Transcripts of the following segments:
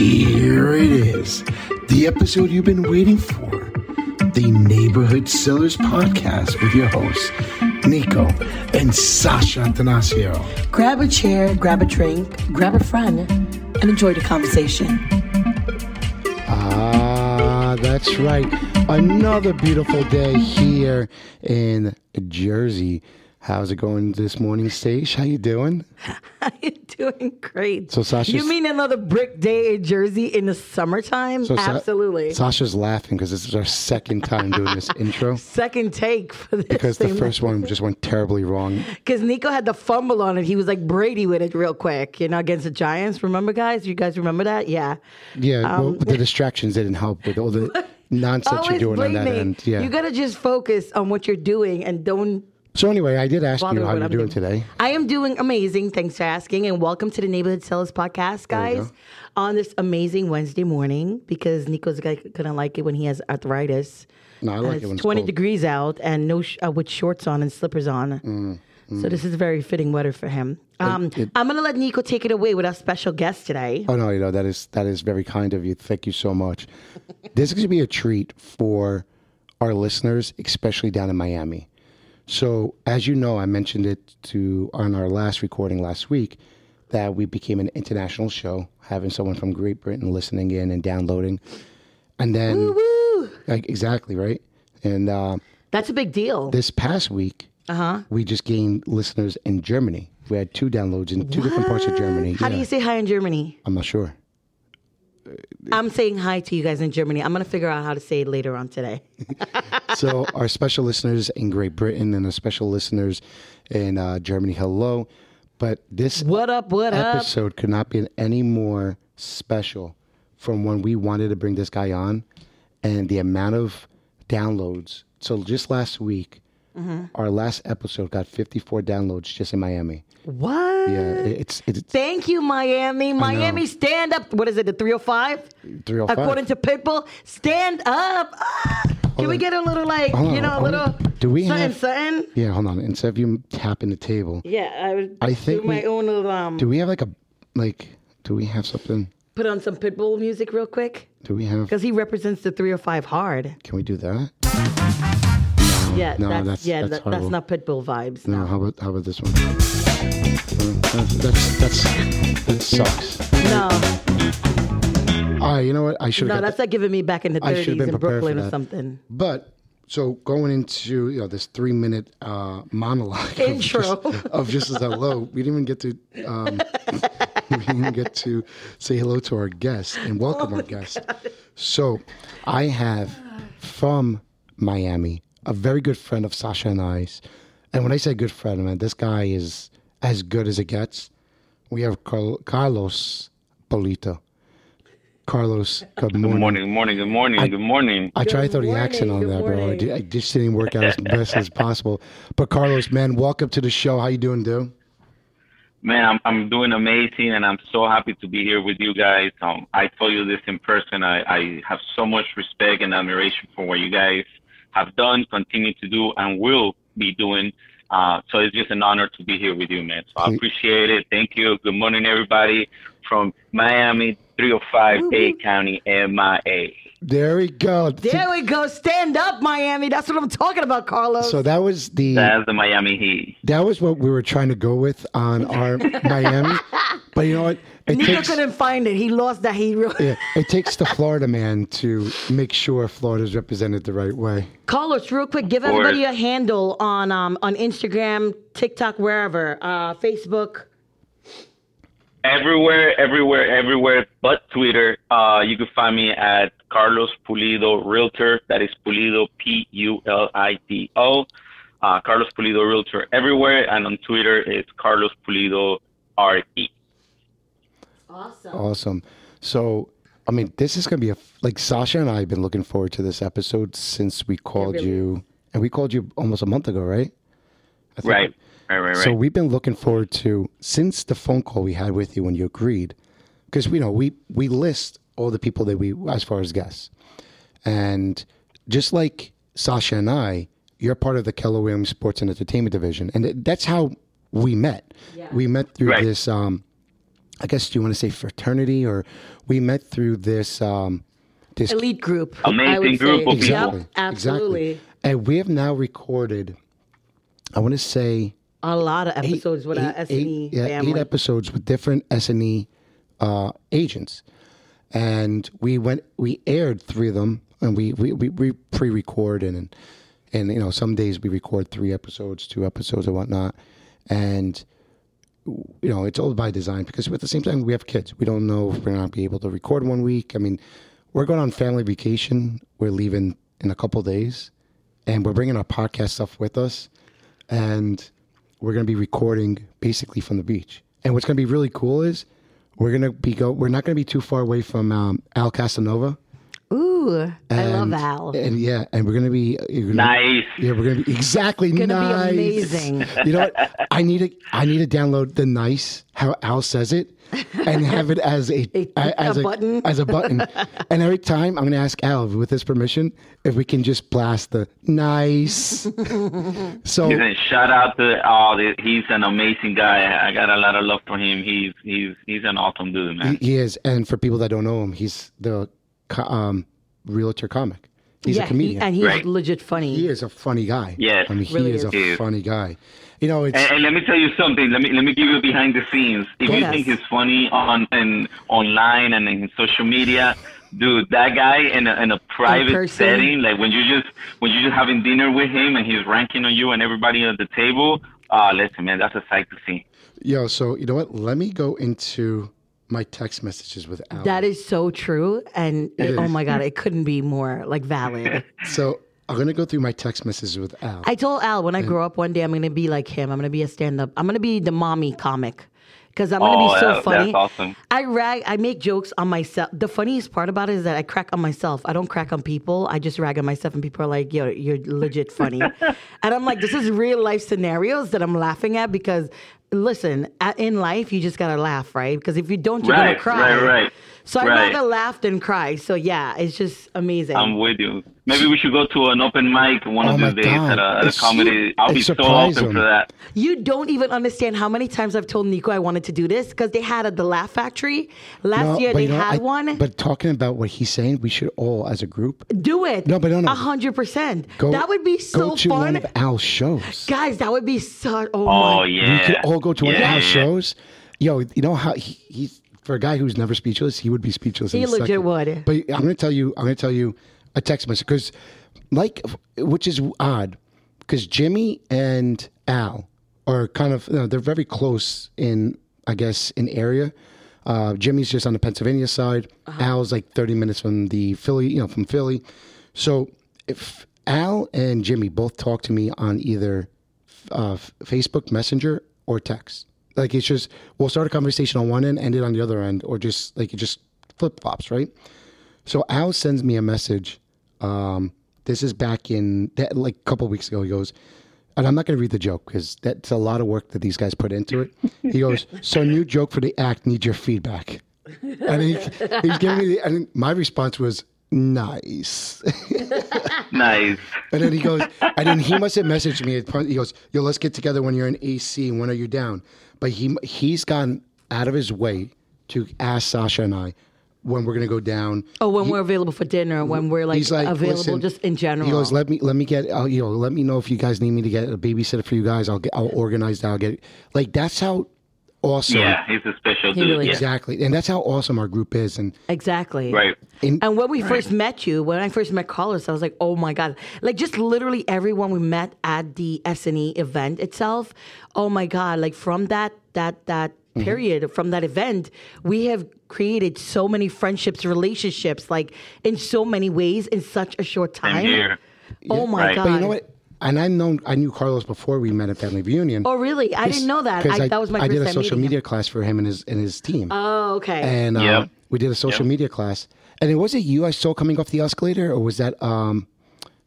Here it is, the episode you've been waiting for. The Neighborhood Sellers Podcast with your hosts, Nico and Sasha Atanasio. Grab a chair, grab a drink, grab a friend, and enjoy the conversation. Ah, that's right. Another beautiful day here in Jersey. How's it going this morning, Sage? How you doing? You're doing great. So Sasha, You mean another brick day in Jersey in the summertime? So Sa- Absolutely. Sasha's laughing because this is our second time doing this intro Second take for this because the first one just went terribly wrong. Because Nico had the fumble on it. He was like Brady with it real quick, you know, against the Giants. Remember, guys? You guys remember that? Yeah. Yeah, well, Um, the distractions didn't help with all the nonsense you're doing on that end. Yeah. You got to just focus on what you're doing and don't so anyway, I did ask bother you how you're I'm doing today. I am doing amazing. Thanks for asking. And welcome to the Neighborhood Sellers Podcast, guys, on this amazing Wednesday morning because Nico's going to like it when he has arthritis. No, I like it when it's 20 cold. degrees out and no sh- uh, with shorts on and slippers on. Mm, So this is very fitting weather for him. Um, it- I'm going to let Nico take it away with our special guest today. Oh no, you know that is that is very kind of you. Thank you so much. this is going to be a treat for our listeners, especially down in Miami. So, as you know, I mentioned it to on our last recording last week that we became an international show, having someone from Great Britain listening in and downloading, and then Woo! like, exactly right. And uh, That's a big deal. this past week, Uh-huh. we just gained listeners in Germany. We had two downloads in two different parts of Germany. How do you say hi in Germany? I'm not sure. I'm saying hi to you guys in Germany. I'm going to figure out how to say it later on today. so our special listeners in Great Britain and our special listeners in uh, Germany, hello. But this What up? What up? episode could not be any more special from when we wanted to bring this guy on and the amount of downloads. So just last week, Mm-hmm. our last episode got 54 downloads just in Miami. What? Yeah, it- it's it's Thank you, Miami. Miami, stand up. What is it, the 305? 305. According to Pitbull, stand up. Ah! Can we get a little, like, Hold you know, a hold little on. Do we something, have- something? yeah. Hold on. Instead of you tapping the table, Yeah, I would I think do my we- own little, um, do we have like a like? Do we have something? put on some Pitbull music real quick. Do we have? Because he represents the 305 hard. Can we do that? Yeah, no, that's, that's- yeah, that's that, that's not Pitbull vibes. No, No. how about how about this one? That's that's that sucks. No, All right, you know what? I should no, that's like giving me back in the 30s in Brooklyn or something. But so going into you know this three minute uh, monologue of just, of just as hello, we didn't even get to um, we didn't even get to say hello to our guest and welcome Oh our guest. So I have from Miami a very good friend of Sasha and I's, and when I say good friend, man, this guy is as good as it gets. We have Carl- Carlos Pulido. Carlos, good morning. Good morning, good morning, good morning, good morning. I tried to throw the accent on good that, bro. I, morning. di- I just didn't work out as best as possible. But Carlos, man, welcome to the show. How you doing, dude? Man, I'm I'm doing amazing, and I'm so happy to be here with you guys. Um, I told you this in person. I, I have so much respect and admiration for what you guys have done, continue to do, and will be doing. Uh, so it's just an honor to be here with you, man. So I appreciate it. Thank you. Good morning, everybody from Miami, 305 Dade County, MIA. There we go. There we go. Stand up, Miami. That's what I'm talking about, Carlos. So that was the That's the Miami Heat. that was what we were trying to go with on our Miami. But you know what? It Nico takes couldn't find it. He lost that. He really. yeah, it takes the Florida man to make sure Florida's represented the right way. Carlos, real quick, give course. everybody a handle on um, on Instagram, TikTok, wherever, uh, Facebook. Everywhere, everywhere, everywhere but Twitter. Uh, you can find me at Carlos Pulido Realtor. That is Pulido, P U L I D O. Uh, Carlos Pulido Realtor everywhere. And on Twitter, it's Carlos Pulido R E. Awesome. Awesome. So, I mean, this is going to be a like Sasha and I have been looking forward to this episode since we called really. you, and we called you almost a month ago, right? I think- Right, right, right, right. So we've been looking forward to since the phone call we had with you when you agreed, because we know we we list all the people that we as far as guests, and just like Sasha and I, you're part of the Keller Williams Sports and Entertainment Division, and that's how we met. Yeah. We met through Right. this um, I guess do you want to say fraternity or we met through this um, this Elite group. Amazing group say. of people. Yep, absolutely. And we have now recorded, I want to say A lot of episodes with our eight- S&E eight- yeah, family. eight episodes with different S and E uh, agents, and we went we aired three of them, and we we, we, we pre-record and and you know some days we record three episodes, two episodes, and whatnot, and you know it's all by design because at the same time we have kids. We don't know if we're not be able to record one week. I mean, we're going on family vacation. We're leaving in a couple days, and we're bringing our podcast stuff with us, and we're going to be recording basically from the beach. And what's going to be really cool is we're going to be go. We're not going to be too far away from um, Al Casanova. Ooh, I love Al. And yeah, and we're gonna be you're gonna- Nice. Yeah, we're gonna be exactly Gonna be nice. amazing. You know what? I need to I need to download the nice how Al says it and have it as a, A- as a button? as a button. and every time I'm gonna ask Al with his permission if we can just blast the nice. so shout out to Al. he's an amazing guy. I got a lot of love for him. He's he's he's an awesome dude, man. he, he is, and for people that don't know him, he's the co- um, realtor comic. He's yeah, a comedian. He, and he's Right. legit funny. he is a funny guy. Yes. I mean, he Really is, is. a He is. funny guy. You know, it's And, and let me tell you something. Let me let me give you behind the scenes. If you Yes. think he's funny on and online and in social media, dude, that guy in a, in a private person? setting, like when you just when you just having dinner with him and he's ranking on you and everybody at the table, uh listen, man, that's a sight to see. Yo, so you know what? Let me go into my text messages with Al. That is so true. And It oh my God, it couldn't be more like valid. so I'm gonna go through my text messages with Al. I told Al when I grow up one day, I'm going to be like him. I'm going to be a stand up. I'm going to be the mommy comic because I'm going to Oh, be so that- funny. awesome. I rag, I make jokes on myself. The funniest part about it is that I crack on myself. I don't crack on people. I just rag on myself, and people are like, "Yo, you're legit funny," and I'm like, "This is real life scenarios that I'm laughing at because." Listen, in life, you just gotta laugh, right? Because if you don't, you're Right, gonna cry. right, right, So I'd right. rather laugh than cry. So yeah, it's just amazing. I'm with you. Maybe we should go to an open mic one Oh of these days God. at a, at a It's- comedy. I'll be it's so open for that. You don't even understand how many times I've told Nico I wanted to do this because they had at the Laugh Factory last No, year. They you know, had I- one. But talking about what he's saying, we should all, as a group, do it. No, but no, no. A hundred percent. That would be so go to fun, one of Al's shows. guys. That would be so. Oh, Oh my. yeah. We could all go to one yeah, of Al's yeah. shows. Yo, you know how he, he's for a guy who's never speechless, he would be speechless. He a legit second. would. But I'm going to tell you, I'm going to tell you a text message because, like, which is odd, because Jimmy and Al are kind of you know, they're very close in, I guess, in area. Uh, Jimmy's just on the Pennsylvania side. Uh-huh. Al's like 30 minutes from the Philly, you know, from Philly. So if Al and Jimmy both talk to me on either uh, Facebook Messenger or text. Like it's just we'll start a conversation on one end, end it on the other end, or just like it just flip flops, right? So Al sends me a message. Um, this is back in that, like a couple weeks ago. He goes, and I'm not going to read the joke because that's a lot of work that these guys put into it. He goes, so new joke for the act needs your feedback. And he, he's giving me, the, and my response was nice. Nice. And then he goes, and then he must have messaged me. He goes, "Yo, let's get together when you're in AC. When are you down?" But he he's gone out of his way to ask Sasha and I when we're gonna go down. Oh, when we're available for dinner, when we're like, He's like, available "Listen," just in general. He goes, "Let me let me get uh, you know let me know if you guys need me to get a babysitter for you guys. I'll get I'll organize that. I'll get like that's how awesome. Yeah, he's a special He dude. really yeah. is. Exactly, and that's how awesome our group is. And exactly. Right. in, And when we first met you, when I first met Carlos, I was like, "Oh my god!" Like just literally everyone we met at the S and E event itself. Oh my god! Like from that that that Mm-hmm. period, from that event, we have created so many friendships, relationships, like in so many ways in such a short time. here. Oh my Right. god! but you know what? And I known I knew Carlos before we met at Family Reunion. Oh really? I didn't know that. I, that was my I first did a social media him. class for him and his and his team. Oh okay. and Yep. we did a social Yep. media class. And it was it you I saw coming off the escalator, or was that um,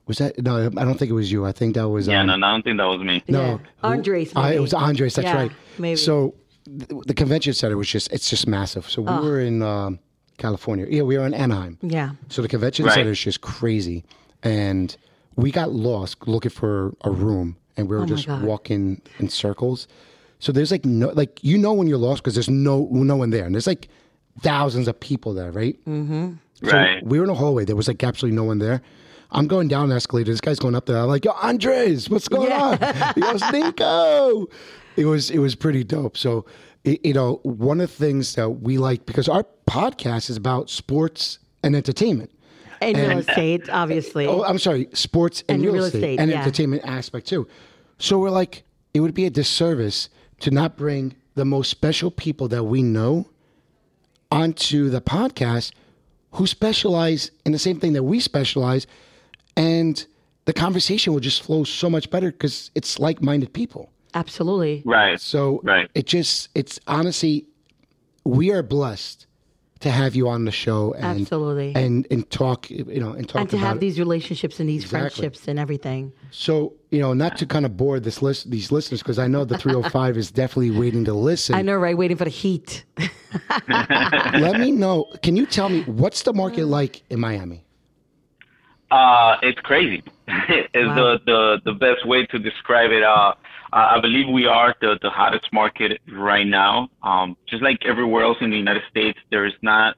was that no? I don't think it was you. I think that was Yeah, um, no, no, I don't think that was me. no, Yeah. Andres, I, it was Andres. That's Yeah, right. maybe. So the, the convention center was just it's just massive. So we were in um, California. Yeah, we were in Anaheim. yeah. So the convention Right. center is just crazy, and we got lost looking for a room, and we were Oh just God. walking in circles. So there's like no, like you know when you're lost because there's no no one there, and there's like thousands of people there, right? Mm-hmm. So Right. we were in a hallway. There was like absolutely no one there. I'm going down the escalator. This guy's going up there. I'm like, yo, Andres, what's going on? yo, goes, Nico. It was it was pretty dope. So it, you know, one of the things that we like because our podcast is about sports and entertainment. And real estate, obviously. Oh, I'm sorry, sports and, And real, real estate, estate, and yeah. entertainment aspect too. So we're like, it would be a disservice to not bring the most special people that we know onto the podcast who specialize in the same thing that we specialize, and the conversation will just flow so much better because it's like-minded people. Absolutely. Right. So Right. it just it's honestly we are blessed to have you on the show and Absolutely. and and talk you know and talk And to about have it. these relationships and these Exactly. friendships and everything So you know, not to kind of bore this list, these listeners, because I know the 305 is definitely waiting to listen. I know, right? Waiting for the heat. Let me know. Can you tell me what's the market like in Miami? Uh, it's crazy. is Wow. the, the the best way to describe it. Uh, I I believe we are the, the hottest market right now. Um, just like everywhere else in the United States, there is not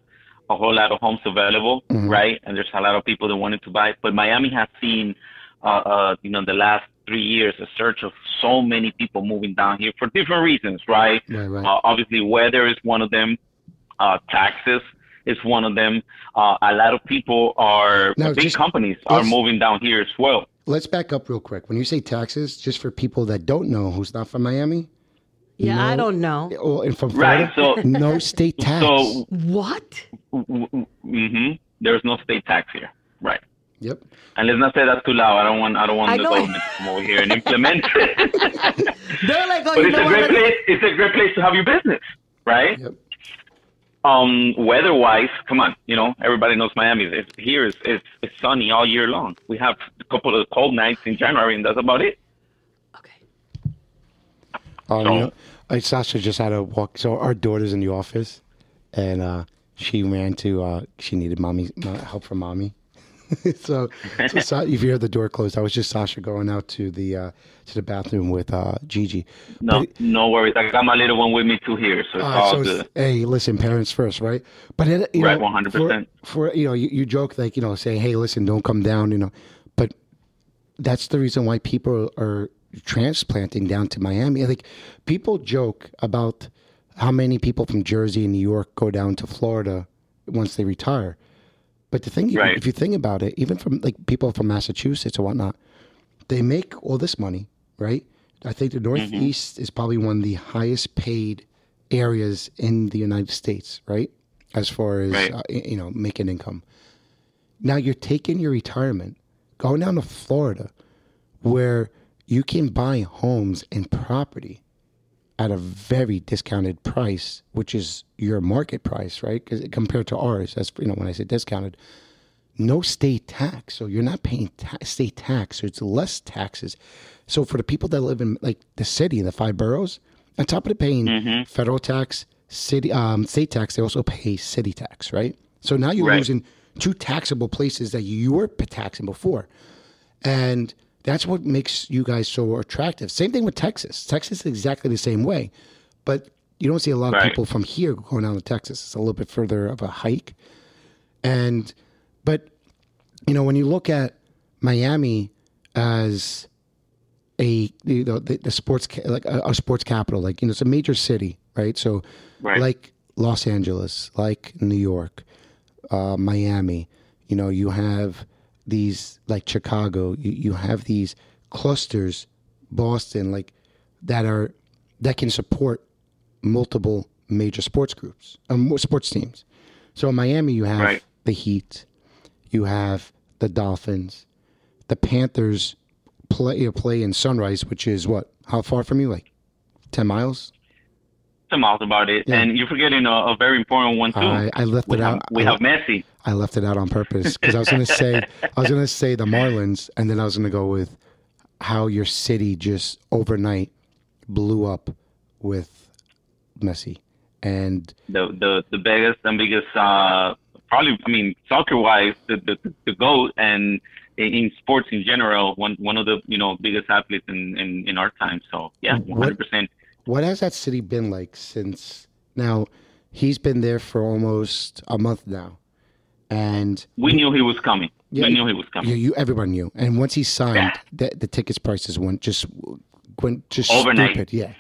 a whole lot of homes available, right? And there's a lot of people that wanted to buy. But Miami has seen, uh, uh, you know, the last three years, a surge of so many people moving down here for different reasons, right? Right, right. Uh, obviously, weather is one of them. Uh, taxes is one of them. Uh, a lot of people are Now, big just- companies are moving down here as well. Let's back up real quick. When you say taxes, just for people that don't know who's not from Miami, Yeah, I don't know. or and from Right, so- no state tax. So, What? Mm hmm there's no state tax here, right? yep. And let's not say that too loud. I don't want I don't want I the know. government to come over here and implement it. They're like, oh, but you it's know a great what? place. It's a great place to have your business, right? Yep. Um, weather-wise, come on, you know everybody knows Miami. It's, here is it's, it's sunny all year long. We have a couple of cold nights in January, and that's about it. Okay. Um, So- you know, uh, Sasha just had a walk. So our daughter's in the office, and uh, she ran to. Uh, she needed mommy help from mommy. so, so if you hear the door closed, I was just Sasha going out to the uh, to the bathroom with uh, Gigi. No, But- no worries. I got my little one with me too here, so it's Uh, so hey, listen, parents first, right? But it, you Right, know, 100%. For, for you know, you, you joke like you know, saying, "Hey, listen, don't come down," you know, but that's the reason why people are transplanting down to Miami. Like people joke about how many people from Jersey and New York go down to Florida once they retire. But the thing, Right. if you think about it, even from like people from Massachusetts or whatnot, they make all this money, right? I think the Northeast is probably one of the highest paid areas in the United States, right? As far as Right. uh, you know, making income. Now you're taking your retirement, going down to Florida, where you can buy homes and property at a very discounted price, which is your market price, right? compared to ours, that's you know when I say discounted, no state tax, so you're not paying ta- state tax, so it's less taxes. So for the people that live in like the city, the five boroughs, on top of the paying federal tax, city um, state tax, they also pay city tax, right? So now you're Right. losing two taxable places that you were taxing before. And that's what makes you guys so attractive. Same thing with Texas. Texas is exactly the same way. But you don't see a lot of people from here going down to Texas. It's a little bit further of a hike. And, but, you know, when you look at Miami as a, you know, the, the sports, like a, a sports capital, like, you know, it's a major city, right? So, Right. like Los Angeles, like New York, uh, Miami. You know, you have these like Chicago. You, you have these clusters, Boston, like that are that can support multiple major sports groups, um, sports teams. So in Miami, you have Right. the Heat, you have the Dolphins, the Panthers play play in Sunrise, which is what? How far from you? Like ten miles. Some miles about it, Yeah. and you're forgetting a, a very important one too. I, I left we it have, out. we I- have Messi. I left it out on purpose because I was gonna say I was gonna say the Marlins, and then I was gonna go with how your city just overnight blew up with Messi, and the the the biggest and biggest uh probably I mean soccer wise the the the goat and in, in sports in general one one of the you know biggest athletes in in, in our time so yeah one hundred percent what has that city been like since now? He's been there for almost a month now, and We knew he was coming. Yeah, we knew he was coming. you, you everyone knew. And once he signed, Yeah. the, the tickets prices went just went just Overnight. stupid. Yeah,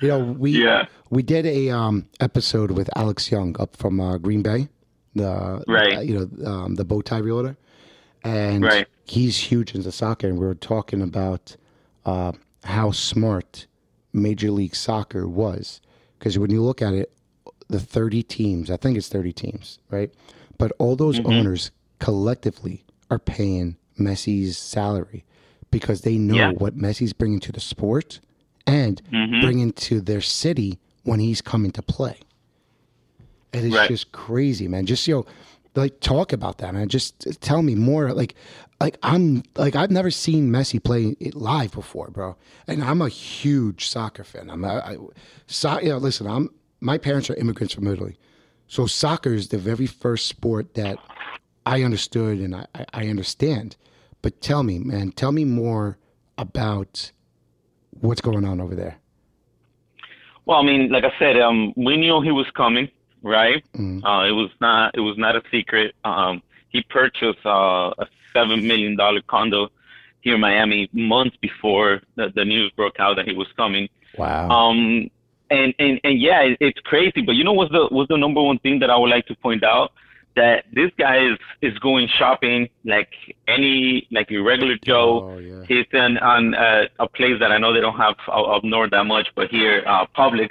you know we Yeah. we did a um, episode with Alex Young up from uh, Green Bay, the Right. uh, you know um, the bow tie realtor, and Right. he's huge into soccer, and we were talking about uh, how smart Major League Soccer was because when you look at it, the thirty teams, I think it's thirty teams, right? But all those Mm-hmm. owners collectively are paying Messi's salary because they know Yeah. what Messi's bringing to the sport and Mm-hmm. bringing to their city when he's coming to play. And It is Right. just crazy, man. Just you know, like talk about that, man. Just tell me more. Like, like I'm like I've never seen Messi play it live before, bro. And I'm a huge soccer fan. I'm I, I, so, you know, listen, I'm my parents are immigrants from Italy, so soccer is the very first sport that I understood and I- I understand. But tell me, man, tell me more about what's going on over there. Well, I mean, like I said, um, we knew he was coming, right? Mm. Uh, it was not it was not a secret. Um, he purchased uh, a seven million dollar condo here in Miami months before the, the news broke out that he was coming. Wow. Um, and, and, and yeah, it, it's crazy. But you know what's the what's the number one thing that I would like to point out? That this guy is is going shopping like any like a regular Joe. Oh, yeah. He's in on uh, a place that I know they don't have up up north that much, but here uh, Publix,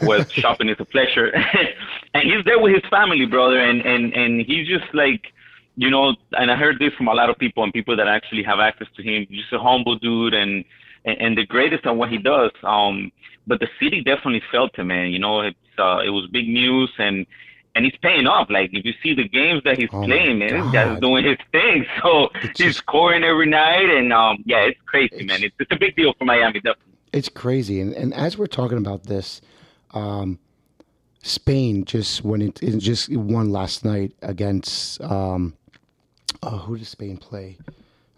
where shopping is a pleasure, and he's there with his family, brother, and and and he's just like. You know, and I heard this from a lot of people and people that actually have access to him. Just a humble dude, and and, and the greatest at what he does. Um, but the city definitely felt him, man. You know, it's uh, it was big news, and and he's paying off. Like if you see the games that he's Oh playing, man, this guy's doing his thing. So It's he's just- scoring every night, and um, yeah, it's crazy, It's- man. It's, it's a big deal for Miami, definitely. It's crazy, and and as we're talking about this, um, Spain just went it, it just won last night against um, uh, who did Spain play?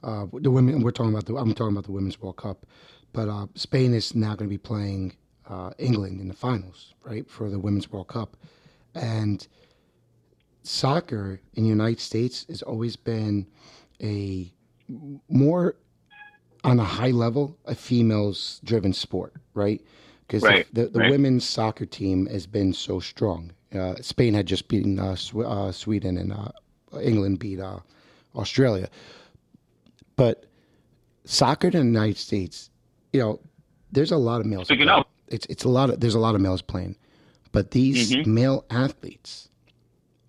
Uh, the women. We're talking about the. I'm talking about the Women's World Cup, but uh, Spain is now going to be playing uh, England in the finals, right, for the Women's World Cup, and soccer in the United States has always been a more on a high level a females driven sport, right? Because Right, the, the right. women's soccer team has been so strong. Uh, Spain had just beaten uh, Sw- uh, Sweden and uh, England beat uh, Australia. But soccer in the United States, you know, there's a lot of males. Playing. of. it's it's a lot of there's a lot of males playing, but these Mhm. male athletes,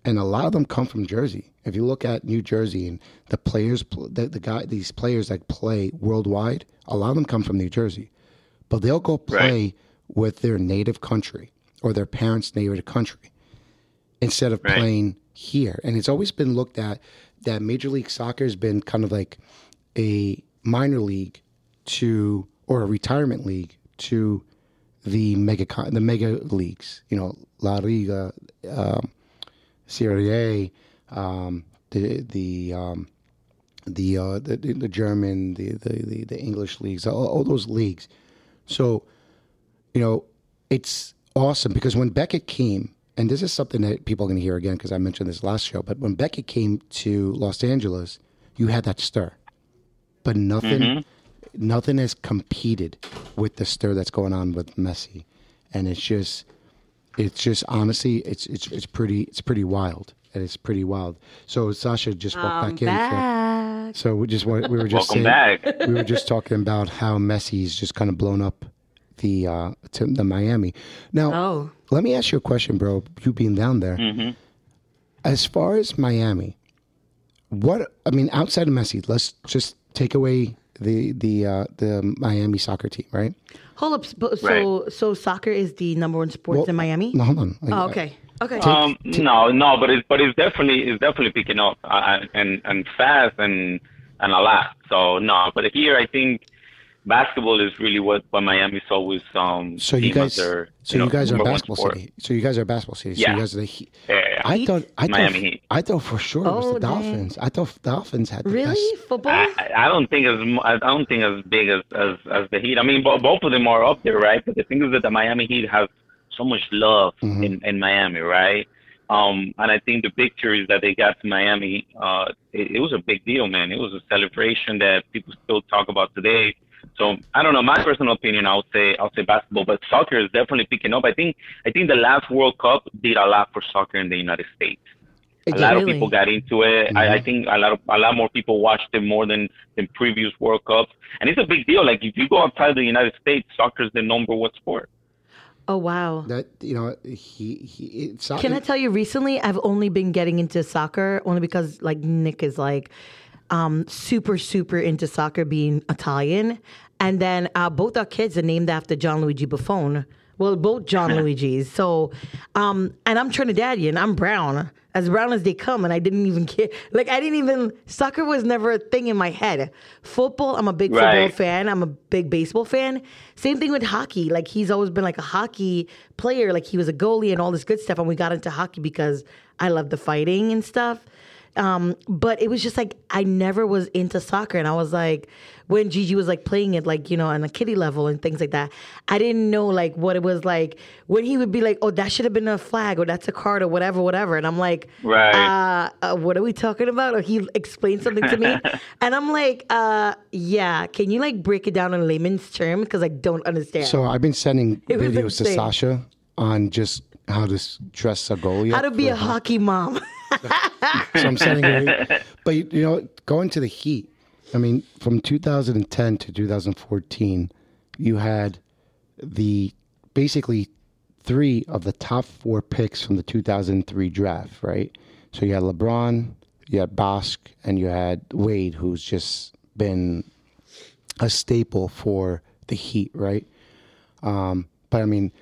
and a lot of them come from Jersey. If you look at New Jersey and the players, pl- the, the guy, these players that play worldwide, a lot of them come from New Jersey, but they'll go play with their native country or their parents' native country instead of Right. playing here. And it's always been looked at that Major League Soccer has been kind of like a minor league to or a retirement league to the mega the mega leagues. You know, La Liga, um, Serie A, um, the the um, the, uh, the the German, the the the, the English leagues, all, all those leagues. So, you know, it's awesome because when Beckham came, and this is something that people are going to hear again because I mentioned this last show, but when Beckham came to Los Angeles, you had that stir, but nothing, mm-hmm. nothing has competed with the stir that's going on with Messi, and it's just, it's just honestly, it's it's it's pretty it's pretty wild, and it's pretty wild. So Sasha just walked I'm back in. So, back. so we just wa- we were just Welcome saying, back. we were just talking about how Messi's just kind of blown up the uh, to the Miami. Now, Oh. let me ask you a question, bro. You being down there, hmm as far as Miami, what I mean outside of Messi, let's just take away the the uh, the Miami soccer team, right? Hold up. sp- So, so soccer is the number one sport Well, in Miami? No, hold on. Like, Oh, okay. Okay. Um, no, no, but it's but it's definitely it's definitely picking up uh, and and fast and and a lot. So no, but here I think basketball is really what, what Miami's always um. So you guys, their, so you, know, guys are a number one basketball city. So you guys are a basketball city. So Yeah. you guys are the Heat. Yeah. I thought, I Miami thought, Heat. I thought for sure it was Oh, the dang. Dolphins. I thought the Dolphins had the Really? best. Football? I, I don't think as I don't think as big as as, as the Heat. I mean, bo- both of them are up there, right? But the thing is that the Miami Heat have so much love Mhm. in in Miami, right? Um, and I think the victories that they got to Miami, uh, it, it was a big deal, man. It was a celebration that people still talk about today. So I don't know. My personal opinion, I'll say I'll say basketball, but soccer is definitely picking up. I think I think the last World Cup did a lot for soccer in the United States a lot Really? of people got into it. I, I Mhm. think a lot of a lot more people watched it more than than previous World Cups, and it's a big deal. Like if you go outside the United States, soccer is the number one sport. Oh wow. That you know, he he. It's Can I tell you recently I've only been getting into soccer only because like Nick is like um super super into soccer being Italian and then uh, both our kids are named after Gianluigi Buffon. Well, both Gianluigi's. So um and I'm Trinidadian. I'm brown. As brown as they come and I didn't even care. Like I didn't even soccer was never a thing in my head. Football, I'm a big football fan. I'm a big baseball fan. Same thing with hockey. Like he's always been like a hockey player. Like he was a goalie and all this good stuff. And we got into hockey because I love the fighting and stuff. Um, but it was just like I never was into soccer, and I was like, when Gigi was like playing it, like you know, on a kiddie level and things like that, I didn't know like what it was like when he would be like, "Oh, that should have been a flag, or that's a card, or whatever, whatever," and I'm like, Right. uh, uh, what are we talking about? Or he explained something to me, and I'm like, uh, yeah, can you like break it down in layman's terms because I don't understand. So I've been sending It videos to. Sasha on just how to s- dress a goalie. How to be a hockey mom? So I'm sending her. But you, know, going to the Heat. I mean, from 2010 to 2014, you had the basically three of the top four picks from the 2003 draft, right? So you had LeBron, you had Bosh, and you had Wade, who's just been a staple for the Heat, right? Um, but I mean,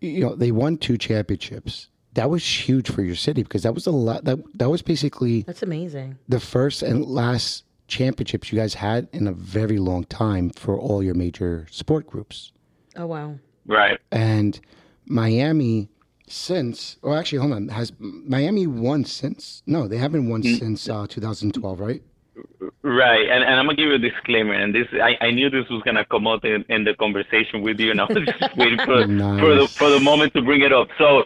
you know, they won two championships. That was huge for your city because that was a lot. That that was basically That's amazing. the first and last championships you guys had in a very long time for all your major sport groups. Oh wow. Right. And Miami, since, or actually, hold on, has Miami won since? No, they haven't won since uh, 2012, right? Right, and, and I'm gonna give you a disclaimer, and this I, I knew this was gonna come out in, in the conversation with you, and I was just waiting for for the for the moment to bring it up. So,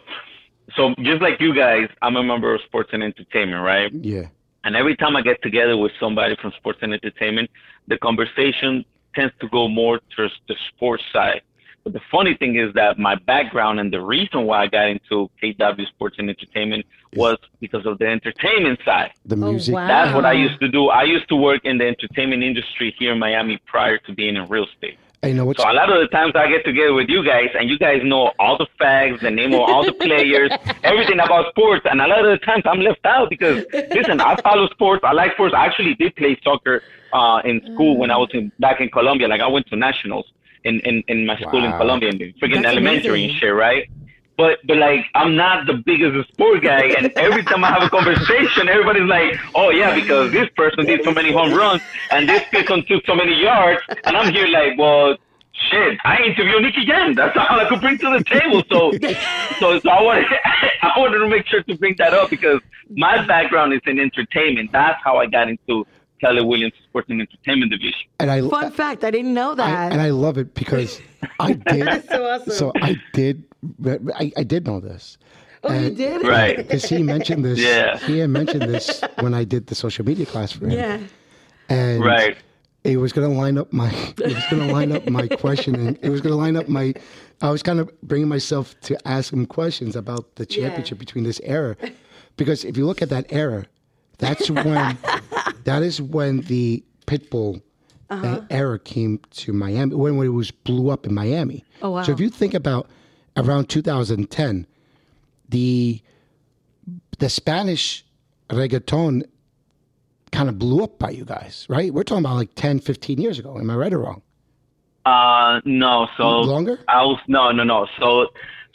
so just like you guys, I'm a member of Sports and Entertainment, right? Yeah. And every time I get together with somebody from sports and entertainment, the conversation tends to go more towards the sports side. But the funny thing is that my background and the reason why I got into KW Sports and Entertainment was because of the entertainment side. The Oh, music. wow. That's what I used to do. I used to work in the entertainment industry here in Miami prior to being in real estate. I know So a lot of the times I get together with you guys, and you guys know all the facts, the name of all the players, everything about sports, and a lot of the times I'm left out because listen, I follow sports, I like sports. I actually did play soccer uh, in school when I was in, back in Colombia. Like I went to nationals in in, in my school in Colombia, in freaking That's elementary amazing. and shit, right? But but like I'm not the biggest sport guy, and every time I have a conversation, everybody's like, "Oh yeah, because this person did so many home runs and this person took so many yards," and I'm here like, "Well, shit, I interviewed Nicky Jam. That's all I could bring to the table." So so so I wanted I wanted to make sure to bring that up because my background is in entertainment. That's how I got into Keller Williams Sports and Entertainment Division. and I, Fun fact, I didn't know I that. and I love it because I did. so awesome. So I did. I, I did know this. oh, you did? Right. Because he mentioned this. Yeah. He had mentioned this when I did the social media class for him. Yeah. And Right. it was going to line up my it was going to line up my questioning it was going to line up my i was kind of bringing myself to ask him questions about the championship between this era because if you look at that era that's when that is when the pitbull uh, era came to miami when, when it was blew up in miami Oh, wow. so if you think about around 2010 the the spanish reggaeton kind of blew up by you guys, right? We're talking about like 10, 15 years ago. Am I right or wrong? Uh, no. So Longer? I was no, no, no. So,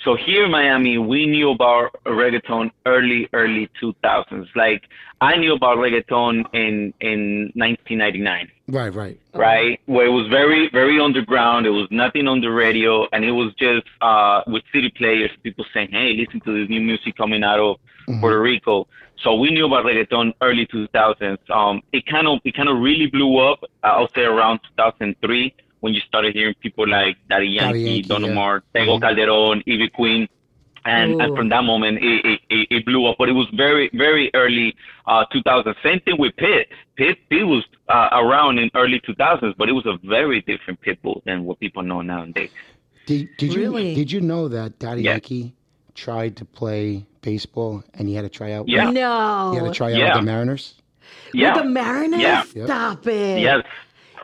So here in Miami, we knew about reggaeton early, early 2000s. Like I knew about reggaeton in in 1999. Right, right. Right, where it was very, very underground. It was nothing on the radio, and it was just uh, with city players, people saying, "Hey, listen to this new music coming out of Puerto Rico." So we knew about reggaeton early 2000s. Um, it kind of, it kind of really blew up. I'll say around 2003 when you started hearing people like Daddy Yankee, Yankee, Don yeah. Omar, Tego Calderon, Ivy Queen. And, and from that moment, it, it, it, it blew up. But it was very, very early uh, 2000. Same thing with Pit. Pit, Pitt was uh, around in early 2000s, but it was a very different Pitbull than what people know nowadays. Did, did Really? you did you know that Daddy Yeah. Yankee tried to play baseball and he had to try out? Yeah. No. He had to try out Yeah. with the Mariners. Yeah. With the Mariners? Yeah. Yep. Stop it. Yes.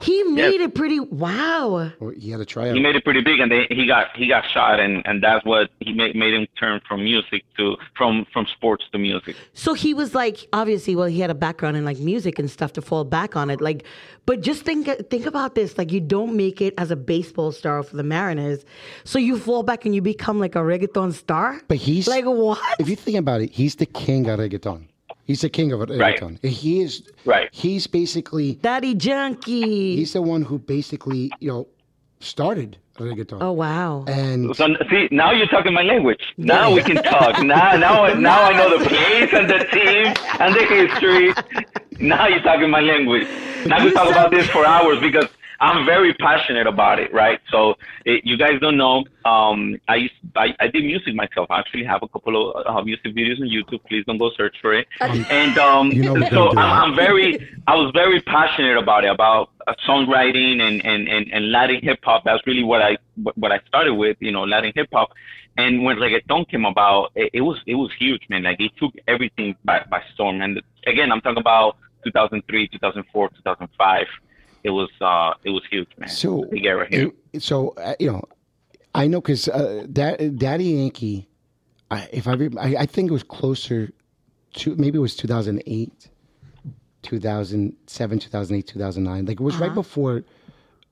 He made it pretty. Wow. Or he had to try out. he made it pretty big, and they, he got he got shot, and, and that's what he made made him turn from music to from from sports to music. So he was like, obviously, well, he had a background in like music and stuff to fall back on it. Like, but just think think about this. Like, you don't make it as a baseball star for the Mariners, so you fall back and you become like a reggaeton star. But he's like what? if you think about it, he's the king of reggaeton. He's the king of Right. reggaeton. He is Right. He's basically Daddy Yankee. he's the one who basically you know started reggaeton. oh wow. And So see, now you're talking my language. Now we can talk. Now, now, now I know the place and the team and the history. Now you're talking my language. Now we talk about this for hours because I'm very passionate about it, right? So it, you guys don't know. Um, I used I, I did music myself. I actually have a couple of uh, music videos on YouTube. Please don't go search for it. And um, You know so I'm. I'm very I was very passionate about it about uh, songwriting and, and, and, and Latin hip hop. That's really what I what what I started with, you know, Latin hip hop. And when reggaeton came about, it, it was it was huge, man. Like it took everything by, by storm. And again, I'm talking about 2003, 2004, 2005. It was uh it was huge, man. so big era here. it- so uh, you know, I know because uh, da- Daddy Yankee, I, if I, re- I I think it was closer to maybe it was 2008, 2007, 2008, 2009. Like it was Uh-huh. right before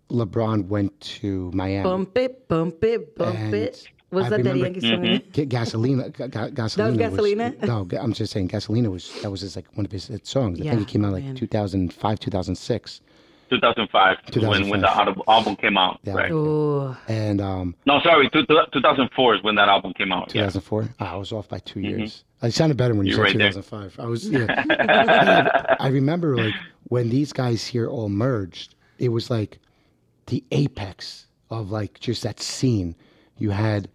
LeBron went to Miami. Bump it, bump it, bump And it. Was I that Daddy Yankee song? in it? Ga- Gasolina, ga- ga- Gasolina. Gasolina? Was, no, I'm just saying Gasolina was that was his like one of his songs. I Yeah, think it came out like man. 2005, 2006, 2005, when when the 2005. album came out, Yeah. right? Ooh. and um, No, sorry, two, 2004 is when that album came out. Yeah. 2004. Ah, I was off by 2 years. I sounded better when you You're said right there. 2005. I was yeah. I, I remember like when these guys here all merged, it was like the apex of like just that scene. You had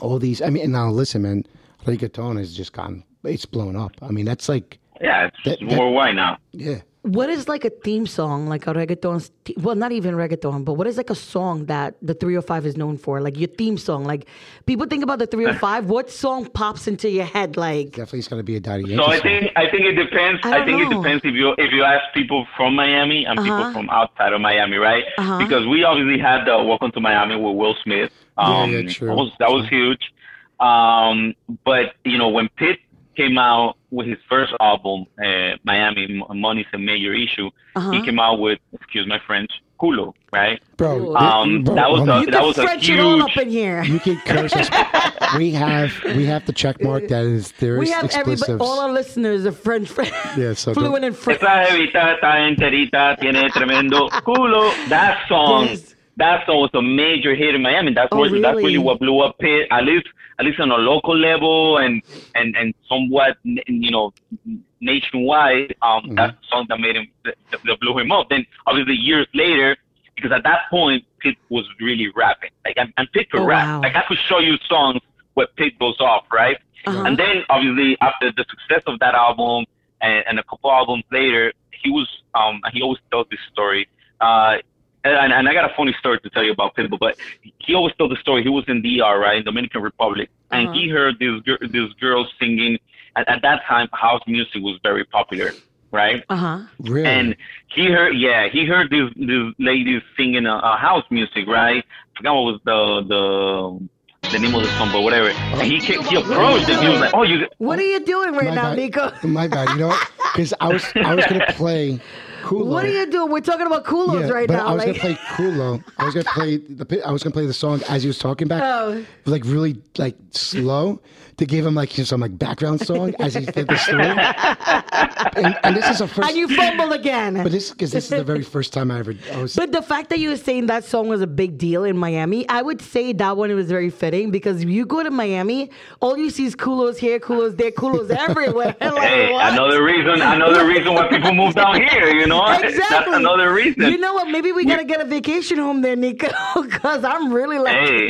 all these. I mean, and now listen, man, reggaeton has just gone. It's blown up. I mean, that's like Yeah, it's That- that- now. yeah. What is like a theme song, like a reggaeton? Well, not even reggaeton, but what is like a song that the 305 is known for? Like your theme song. Like people think about the 305. what song pops into your head? Like Definitely, it's gonna be a Daddy Yankee So I think I think it depends. I I, think know. it depends if you if you ask people from Miami and Uh-huh. people from outside of Miami, right? Uh-huh. Because we obviously had the Welcome to Miami with Will Smith. Um, yeah, true. That was that was huge. Um, but you know when Pitt came out with his first album, uh, Miami M- Money's a Major Issue, Uh-huh. he came out with excuse my French, culo, right? bro. Ooh. Um, bro, that was hold a- on. you that can was a French it all up in here. you can curse us. we have we have the check mark that is there we is have everybody, all our listeners are French, Yeah, so fluent don't- in French. Esa jevita está enterita, tiene tremendo culo. That song, Yes. that song was a major hit in Miami. That's Oh, where that's really? really what blew up Pitt, at least at least on a local level and and and somewhat you know nationwide. Um, that's the song that made him that, that blew him up. Then obviously years later, because at that point Pitt was really rapping. Like and, and Pitt could Oh, rap. wow. Like I could show you songs where Pitt goes off, right? Uh-huh. And then obviously after the success of that album and, and a couple albums later, he was um he always tells this story. Uh and, and I got a funny story to tell you about Pitbull, but he always told the story. He was in the DR, right, in Dominican Republic, and Uh-huh. he heard this gir- this girl singing. At, at that time, house music was very popular, right? Uh huh. really. And he heard, yeah, he heard this this lady singing a, a house music, right? I forgot what was the the the name of the song, but whatever. And he came, he approached and he was like, "Oh, you." What are you doing right My now, bad. Nico? My bad. You know, because I was I was gonna play Culo. What are you doing? We're talking about Culos right but now. I was like, gonna play Culo. I was gonna play the. I was gonna play the song as he was talking back, Oh. like really like slow to give him like some like background song as he did the story. and, and this is a first. and you fumbled again. but this because this is the very first time I ever. I was. But the fact that you were saying that song was a big deal in Miami, I would say that one was very fitting because if you go to Miami, all you see is culos here, culos there, culos everywhere. like, Hey, what? another reason, another reason why people move down here. You know, Exactly. that's another reason. You know what? Maybe we gotta get a vacation home there, Nico, because I'm really like. Hey,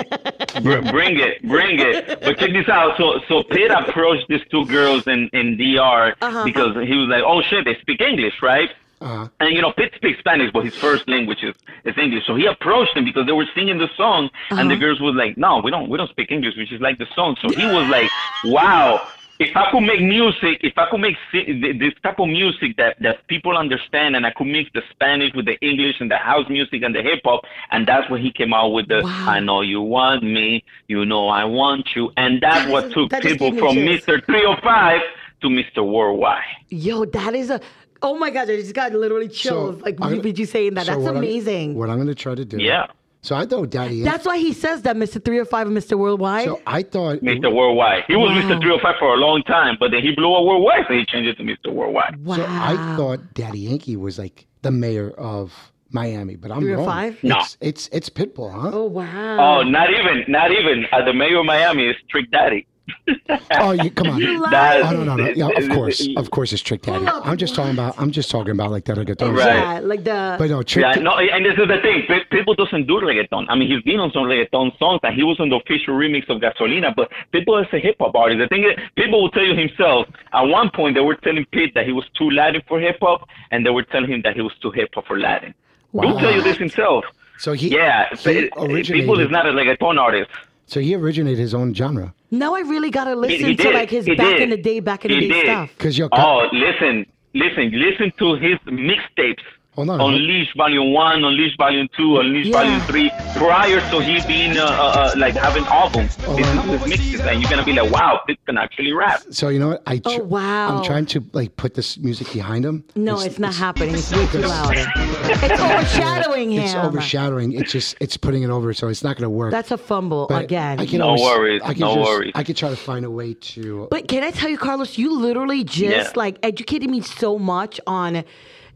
br- bring it, bring it. But check this out. So, so Pitt approached these two girls in in DR Uh-huh. because he was like, "Oh shit, they speak English, right?" uh, And you know, Pitt speaks Spanish, but his first language is, is English. So he approached them because they were singing the song, and the girls was like, "No, we don't, we don't speak English. We just like the song." So he was like, "Wow." If I could make music, if I could make this type of music that, that people understand, and I could mix the Spanish with the English and the house music and the hip hop, and that's when he came out with the Wow. "I know you want me, you know I want you," and that's That what is- took that Pitbull from. Mr. 305 to Mr. Worldwide. Yo, that is a. Oh my God, I just got literally chills. like, I'm- you saying that. so That's what I'm- amazing. what I'm gonna try to do. Yeah. So I thought Daddy. That's why he says that, Mr. 305 and Mr. Worldwide. So I thought. Mr. Worldwide. He was Wow. Mr. 305 for a long time, but then he blew up worldwide, so he changed it to Mr. Worldwide. wow. So I thought Daddy Yankee was like the mayor of Miami, but I'm Three or wrong. five? No. It's it's it's Pitbull, huh? Oh, wow. Oh, not even, not even. Uh, the mayor of Miami is Trick Daddy. Oh, you come on. You lied. Oh no no no! Yeah, of course, of course, it's Trick Daddy. I'm just talking about. I'm just talking about like that reggaeton. Right. Yeah, like the. But no, Trick. Yeah, no, and this is the thing. Pe- Pitbull doesn't do reggaeton. I mean, he's been on some reggaeton songs, and he was on the official remix of Gasolina. But Pitbull is a hip hop artist. The thing is, Pitbull will tell you himself. At one point, they were telling Pit that he was too Latin for hip hop, and they were telling him that he was too hip hop for Latin. He'll tell you this himself. So he. Yeah, He pe- originated. Pitbull is not a reggaeton artist. So he originated his own genre. now I really gotta listen he to like his He back did. in the day, back in the day did. stuff. Cause yo, Oh, listen, listen, listen to his mixtapes. Hold on. Unleash Volume One, Unleash Volume Two, Unleash Yeah. Volume Three. Prior to he being uh, uh, uh, like having albums, Hold this is his mixes, and you're gonna be like, wow, this can actually rap. so you know what? I. Oh, tr- wow. I'm trying to like put this music behind him. No, it's, not happening. It's way too loud. It's overshadowing him. It's overshadowing. It's just it's putting it over, so it's not gonna work. That's a fumble But again. I can No always, worries, I can no just, worries. I can try to find a way to. But can I tell you, Carlos, you literally just Yeah. like educated me so much on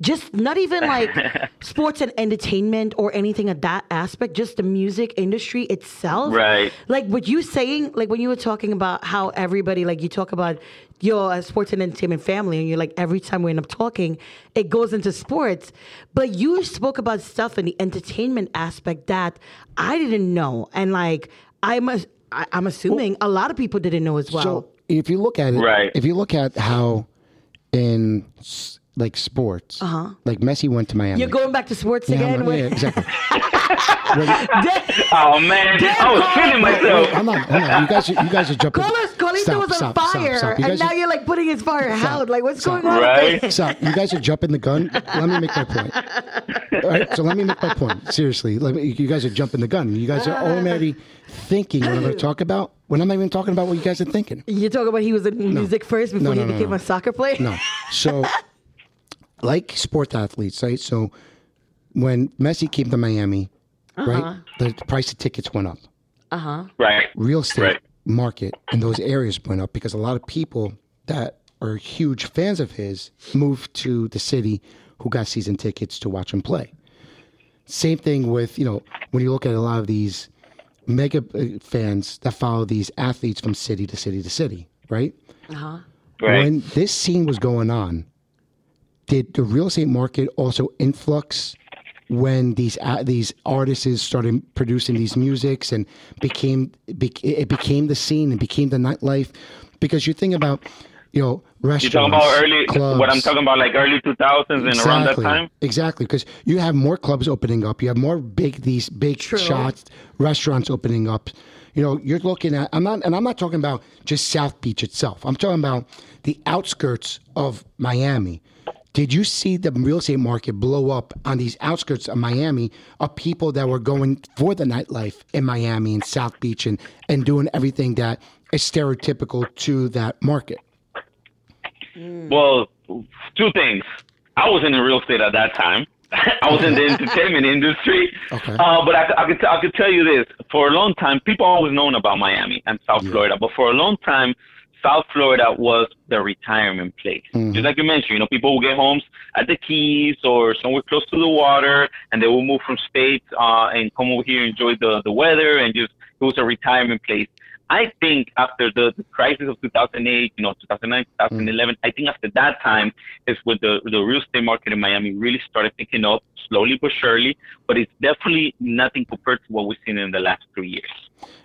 just not even like sports and entertainment or anything of that aspect, just the music industry itself. Right. Like what you saying, like when you were talking about how everybody, like you talk about your uh, sports and entertainment family, and you're like, every time we end up talking, it goes into sports. But you spoke about stuff in the entertainment aspect that I didn't know. And like, I'm, a, I, I'm assuming a lot of people didn't know as well. So if you look at it, Right. if you look at how in s- like sports, uh-huh. like Messi went to Miami. You're going back to sports yeah, again? I'm not- yeah, Wait- exactly. Oh man, I was feeling myself. Hold on, hold on. You guys, are, you guys are jumping. Carlos, Carlito Stop, was on stop, fire, stop, stop. You and guys now are- you're like putting his fire out. Like, what's Stop. going on? Right. Stop. You guys are jumping the gun. Let me make my point. All right. So let me make my point. Seriously, let me, you guys are jumping the gun. You guys are already thinking what I'm going to talk about when I'm not even talking about what you guys are thinking. You talk about he was in music first before no, he no, became no. a soccer player. No. So, like sports athletes, right? So, when Messi came to Miami, right, the price of tickets went up. Uh huh. Right. Real estate Right. market in those areas went up because a lot of people that are huge fans of his moved to the city who got season tickets to watch him play. Same thing with, you know, when you look at a lot of these mega uh, fans that follow these athletes from city to city to city, right? Uh Right. When this scene was going on, did the real estate market also influx when these uh, these artists started producing these musics and became bec- it became the scene and became the nightlife? Because you think about, you know, restaurants You're talking about early, clubs, what I'm talking about, like early 2000s and around that time. Exactly, because you have more clubs opening up. You have more big these big True. shots restaurants opening up. You know, you're looking at. I'm not, and I'm not talking about just South Beach itself. I'm talking about the outskirts of Miami. Did you see the real estate market blow up on these outskirts of Miami of people that were going for the nightlife in Miami and South Beach and, and doing everything that is stereotypical to that market? Well, two things. I was in the real estate at that time. I was in the entertainment industry. Okay. Uh, but I, I could I could tell you this: for a long time, people always known about Miami and South Yeah. Florida, but for a long time, South Florida was the retirement place. Mhm. Just like you mentioned, you know, people will get homes at the Keys or somewhere close to the water, and they will move from states uh, and come over here, and enjoy the the weather, and just it was a retirement place. I think after the, the crisis of 2008, you know, 2009, 2011, I think after that time is when the, the real estate market in Miami really started picking up slowly but surely. But it's definitely nothing compared to what we've seen in the last three years.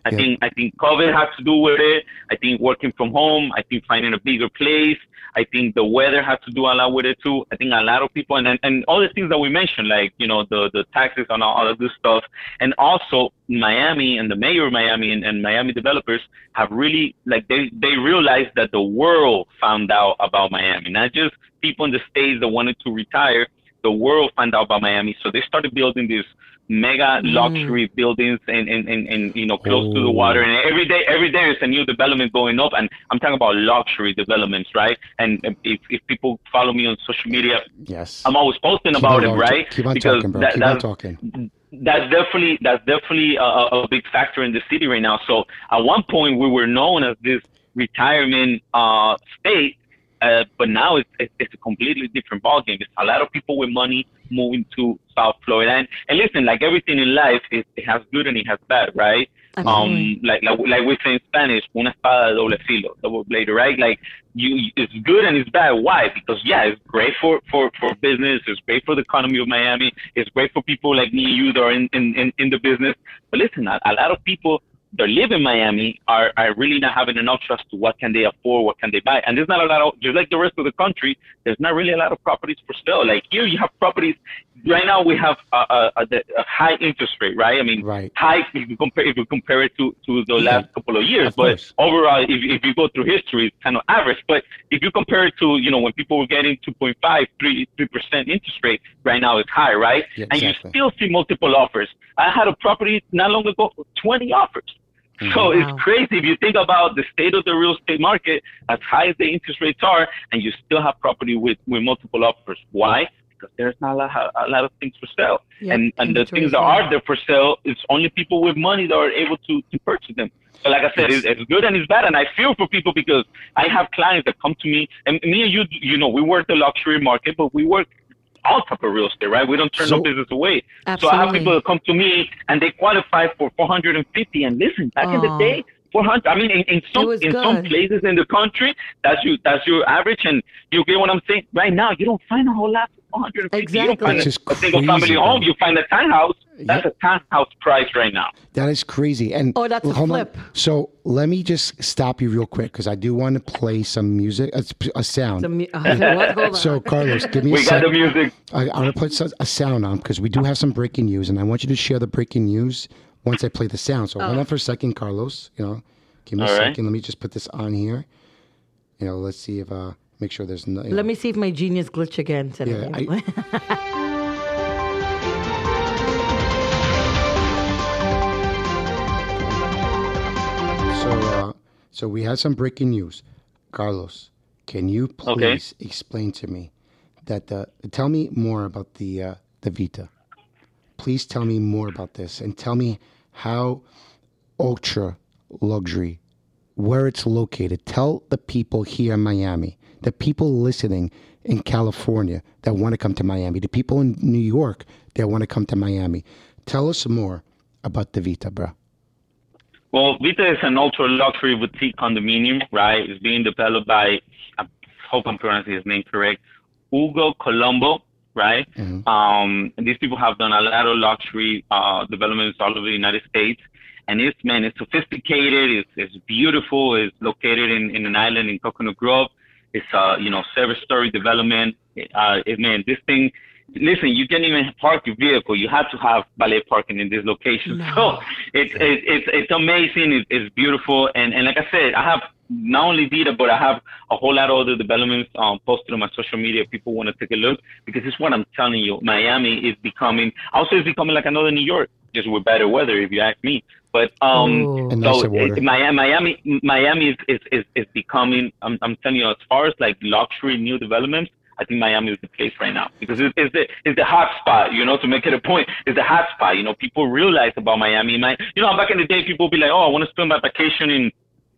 I Yeah. think I think COVID has to do with it. I think working from home. I think finding a bigger place. I think the weather has to do a lot with it too. I think a lot of people and and, all the things that we mentioned, like you know the the taxes and all, all of this stuff, and also Miami and the mayor of Miami and, and Miami developers have really like they they realized that the world found out about Miami, not just people in the states that wanted to retire. The world found out about Miami, so they started building these mega luxury buildings and, and, and, and you know close to the Oh. water and every day every day is a new development going up and i'm talking about luxury developments right and if, if people follow me on social media Yes. i'm always posting Keep about it right Keep on because talking, bro. that, Keep on that's, talking. that's definitely that's definitely a, a big factor in the city right now. So at one point we were known as this retirement uh, state, uh, but now it's, it's it's a completely different ballgame. It's a lot of people with money moving to South Florida. And, and listen, like everything in life, it, it has good and it has bad, right? Absolutely. Um, like, like like we say in Spanish, una espada de doble filo, double blade, right? Like you, it's good and it's bad. Why? Because yeah, it's great for for for business. It's great for the economy of Miami. It's great for people like me and you that are in in in, in the business. But listen, a, a lot of people that live in Miami are, are really not having enough trust to what can they afford, what can they buy. And there's not a lot of, just like the rest of the country, there's not really a lot of properties for sale. Like here, you have properties. Right now, we have a, a, a, a high interest rate, right? I mean, Right. high if you compare if you compare it to, to the Yeah. last couple of years. Of but course. overall, if, if you go through history, it's kind of average. But if you compare it to, you know, when people were getting 2.5, 3, 3% interest rate, right now it's high, right? Yeah, and exactly. you still see multiple offers. I had a property not long ago, 20 offers. Mm-hmm. So Wow. it's crazy if you think about the state of the real estate market, as high as the interest rates are, and you still have property with, with multiple offers. Why? Because there's not a lot, a lot of things for sale. Yep, And and the things that are there for sale, it's only people with money that are able to, to purchase them. But like I said, it's, it's good and it's bad. And I feel for people because I have clients that come to me, and me and you, you know, we work the luxury market, but we work all type of real estate, right? We don't turn So- no business away. Absolutely. So I have people that come to me and they qualify for 450. And listen, back in the day, 400. I mean, in, in some in some places in the country, that's your that's your average. And you get what I'm saying? Right now, you don't find a whole lot 450. You don't find That's a, a single crazy, family home. You find a townhouse. That's Yep. a townhouse price right now. That is crazy. And Oh, that's a hold on. So let me just stop you real quick because I do want to play some music, a, a sound. Mu- I? Hold on. so Carlos, give me a We got sec. the music. I, I'm gonna put some- a sound on because we do have some breaking news, and I want you to share the breaking news once I play the sound. So hold on for a second, Carlos. You know, give me a All right. second. Let me just put this on here. You know, let's see if uh, make sure there's no. you know. Let me see if my genius glitch again today. Yeah, So, uh, so we had some breaking news. Carlos, can you please explain to me that the tell me more about the uh, the Vita. Please tell me more about this and tell me how ultra luxury where it's located. Tell the people here in Miami, the people listening in California that want to come to Miami, the people in New York that want to come to Miami. Tell us more about the Vita, bro. Well, Vita is an ultra luxury boutique condominium, right? It's being developed by, I hope I'm pronouncing his name correct, Hugo Colombo, right? Um, and these people have done a lot of luxury uh, developments all over the United States. And it's, man, it's sophisticated, it's, it's beautiful, it's located in, in an island in Coconut Grove. It's a, you know, seven story development. Uh, it, man, this thing, listen, you can't even park your vehicle. You have to have valet parking in this location. No. So it's, it's, it's, it's amazing. It's, it's beautiful. And, and like I said, I have not only Vita, but I have a whole lot of other developments um, posted on my social media. People want to take a look because it's what I'm telling you. Miami is becoming, also it's becoming like another New York, just with better weather, if you ask me. But um, And so nicer it- Miami, Miami, Miami is, is, is, is becoming. I'm, I'm telling you, as far as like luxury new developments, I think Miami is the place right now because it, it's the it's the hot spot. You know, to make it a point, it's the hot spot. You know, people realize about Miami. My, you know, back in the day, people be like, oh, I want to spend my vacation in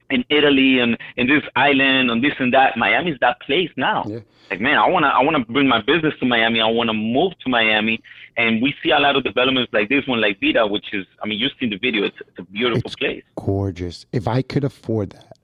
in Italy and in this island and this and that. Miami's that place now. Yeah. Like man, I wanna I wanna bring my business to Miami. I wanna move to Miami, and we see a lot of developments like this one, like Vita, which is I mean, you've seen the video. It's, it's a beautiful It's place. gorgeous. If I could afford that,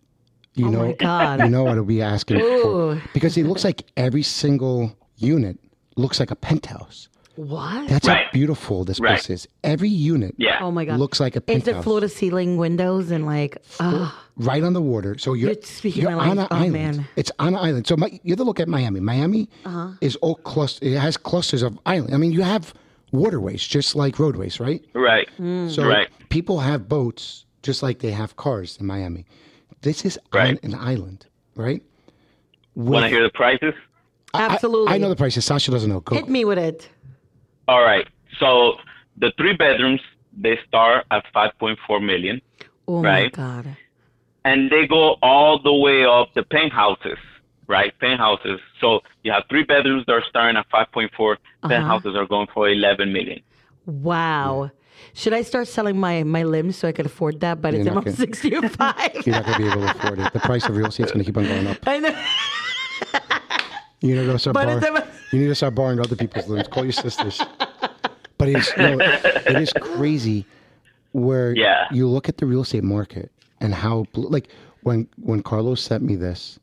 you Oh know, God. you know what I'd be asking for because it looks like every single unit looks like a penthouse. What? That's Right. how beautiful this Right. place is. Every unit Yeah. oh my god. looks like a Is it penthouse. floor to ceiling windows and like ah right on the water. So you're, You're speaking you're my on an Oh, island. man. It's on an island. So my, you have to look at Miami. Miami Uh-huh. is all cluster. It has clusters of island. I mean, you have waterways just like roadways, right? Right. Mm. So Right. people have boats just like they have cars in Miami. This is on Right. an island, right? Want to hear the prices? I- I- Absolutely. I, know the prices. Sasha doesn't know. Go. hit me with it. All right. So the three bedrooms they start at 5.4 million, Oh Right. my god. and they go all the way up the penthouses. Right, penthouses. So you have three bedrooms that are starting at 5.4. Uh-huh. Penthouses are going for 11 million. Wow. Should I start selling my my limbs so I could afford that? But it's You're not I'm 65. You're not going to be able to afford it. The price of real estate's going to keep on going up. I know. You need to start But borrowing. it's- You need to start borrowing other people's loans. Call your sisters. But it's no, it is crazy where Yeah. you look at the real estate market and how like when when Carlos sent me this,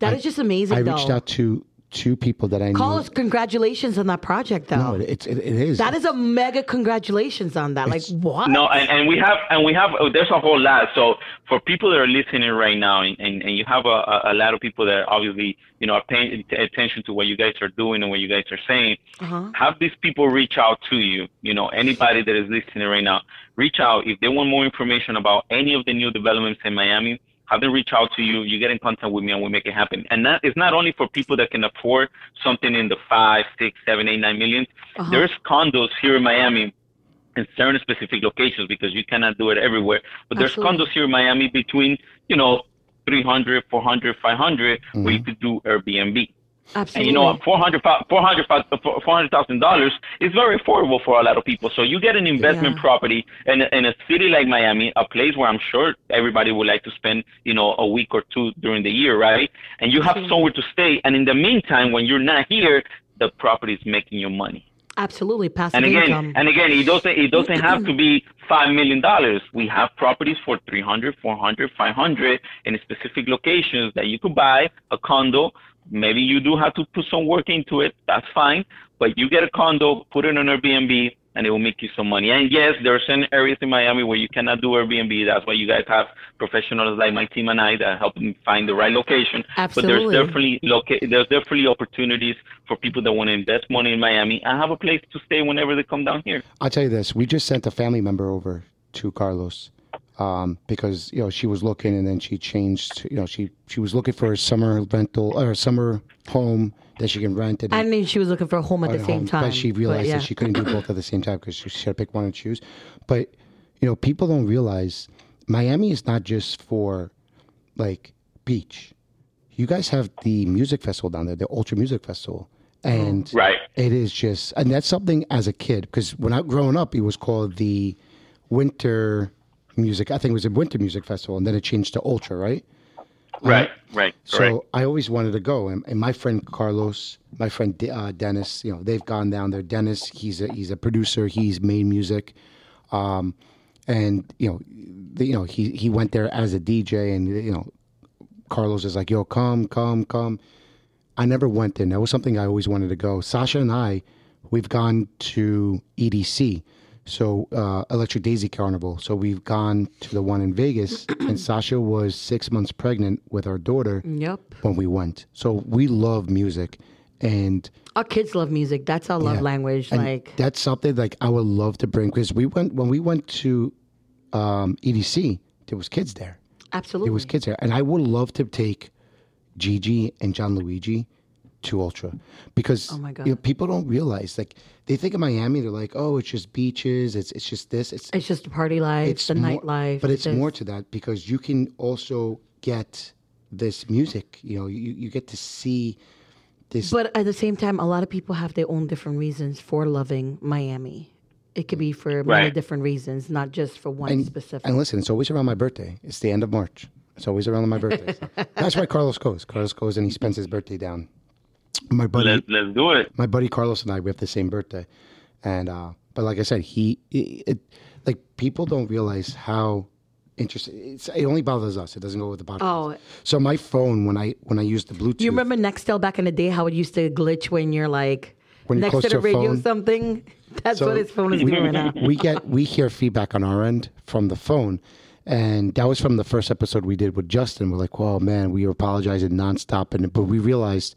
That is just amazing I though. reached out to two people that I knew. Carlos, congratulations on that project No, though. it's it, it is. that is a mega congratulations on that. Like what? No, and, and we have and we have oh, there's a whole lot. So for people that are listening right now, and, and, and you have a, a, a lot of people that obviously you know are paying attention to what you guys are doing and what you guys are saying. Uh-huh. Have these people reach out to you. You know, anybody that is listening right now, reach out if they want more information about any of the new developments in Miami. Have them reach out to you. You get in contact with me, and we make it happen. And that is not only for people that can afford something in the five, six, seven, eight, nine million. Uh-huh. There's condos here in Miami in certain specific locations because you cannot do it everywhere. But there's Absolutely. condos here in Miami between, you know, 300, 400, 500 where you could do Airbnb. And Absolutely. you know, 400, 400, uh, $400,000 is very affordable for a lot of people. So you get an investment Yeah. property in, a- in a city like Miami, a place where I'm sure everybody would like to spend, you know, a week or two during the year, right? And you have somewhere to stay. And in the meantime, when you're not here, the property is making you money. Absolutely. Passive And again, income. and again, it doesn't it doesn't have to be five million dollars. We have properties for 300, 400, 500 in specific locations that you could buy a condo. Maybe you do have to put some work into it. That's fine. But you get a condo, put it on Airbnb, and it will make you some money. And yes, there are certain areas in Miami where you cannot do Airbnb. That's why you guys have professionals like my team and I that help me find the right location. But there's Absolutely. definitely loca- there's definitely opportunities for people that want to invest money in Miami and have a place to stay whenever they come down here. I'll tell you this: we just sent a family member over to Carlos um, because you know she was looking, and then she changed. You know, she she was looking for a summer rental or a summer home that she can rent. And, I mean, she was looking for a home at the same home, time. But she realized yeah. that she couldn't do both at the same time because she, she had to pick one and choose. But you know, people don't realize Miami is not just for like beach. You guys have the music festival down there, the Ultra Music Festival, and Right. it is just, and that's something as a kid because when I growing up, it was called the Winter Music. I think it was a Winter Music Festival, and then it changed to Ultra, right? Right, right, So correct. I always wanted to go, and, and my friend Carlos, my friend De- uh, Dennis, you know, they've gone down there. Dennis, he's a he's a producer. He's made music, um, and you know, the, you know, he he went there as a DJ, and you know, Carlos is like, "Yo, come, come, come." I never went in. That was something I always wanted to go. Sasha and I, we've gone to EDC, so uh, Electric Daisy Carnival. So we've gone to the one in Vegas, and Sasha was six months pregnant with our daughter Yep. when we went. So we love music, and, Our kids love music. That's our love Yeah. language. and like that's something like I would love to bring because we went when we went to um, EDC. There was kids there. absolutely. There was kids there, and I would love to take Gigi and Gianluigi to Ultra because Oh my God. you know, people don't realize like they think of Miami. They're like, oh, it's just beaches. It's it's just this. It's It's just the party life, it's the more, nightlife. but it's this. more to that because you can also get this music. You know, you, you get to see this But at the same time, a lot of people have their own different reasons for loving Miami. It could be for many Right. different reasons, not just for one specific. And listen, it's always around my birthday. It's the end of March. It's always around my birthday. That's why Carlos goes. Carlos goes and he spends his birthday down. My buddy, Let's let's do it. my buddy Carlos and I, we have the same birthday, and uh, but like I said, he it, it like people don't realize how interesting. It's, it only bothers us. It doesn't go with the podcast. Oh. so my phone when I when I use the Bluetooth, you remember Nextel back in the day? How it used to glitch when you're like When you're next close to the radio phone. something? That's So what his phone is we, doing right now. we get we hear feedback on our end from the phone, and that was from the first episode we did with Justin. We're like, "Well, man, we were apologizing nonstop," and but we realized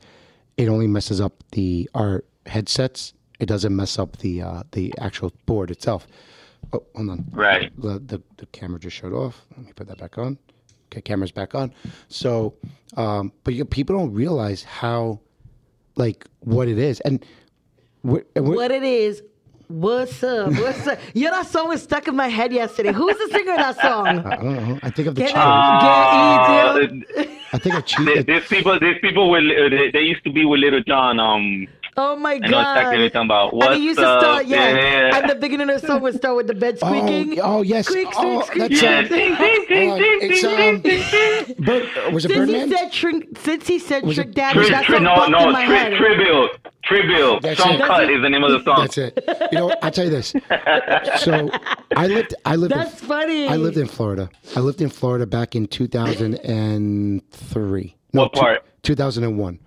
it only messes up the our headsets. It doesn't mess up the uh, the actual board itself. Oh, hold on. Right. The, the the camera just showed off. Let me put that back on. Okay, camera's back on. So, um, but you, people don't realize how, like, what it is, and we're, we're, What it is? What's up? What's up? Yeah, that song was stuck in my head yesterday. Who's the singer of that song? I don't know. I think of the Get it? Cheetahs. Get it? I think of Th- cheetah. These people, these people were uh, they, they used to be with Lil Jon. Um, Oh my god! I know god! exactly what you're talking about. and What's it used to up? start, yeah. Yeah. And the beginning of the song would start with the bed squeaking. Oh, oh yes. Squeak, oh, squeak, that's squeak. Yeah, it. ding, ding, ding, Hold on. ding, It's ding, um, ding, ding. Bird, was it Since he Birdman? said Trick, since he said Was it Trick Daddy, Tri- that's tri- what no, popped no, in my tri- head. tribute, tribute. That's Some it. cut is the name of the song. That's it. You know, I'll tell you this. So I lived. I lived. That's in, funny. I lived in Florida. I lived in Florida back in 2003. No, What part? 2001.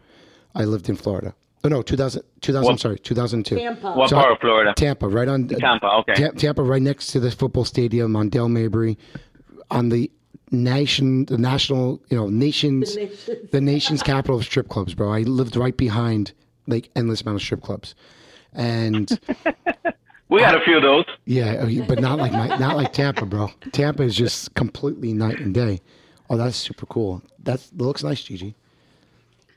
I lived in Florida. Oh no, 2000. 2000 I'm sorry, 2002. Tampa. What So- part of Florida? Tampa, right on Tampa, okay. Ta- Tampa, right next to the football stadium on Dale Mabry, on the nation, the national, you know, nations, The nation's- the nation's capital of strip clubs, bro. I lived right behind like endless amount of strip clubs, and We had a few of those. yeah, oh, but not like my, not like Tampa, bro. Tampa is just completely night and day. Oh, that's super cool. That's, that looks nice, Gigi.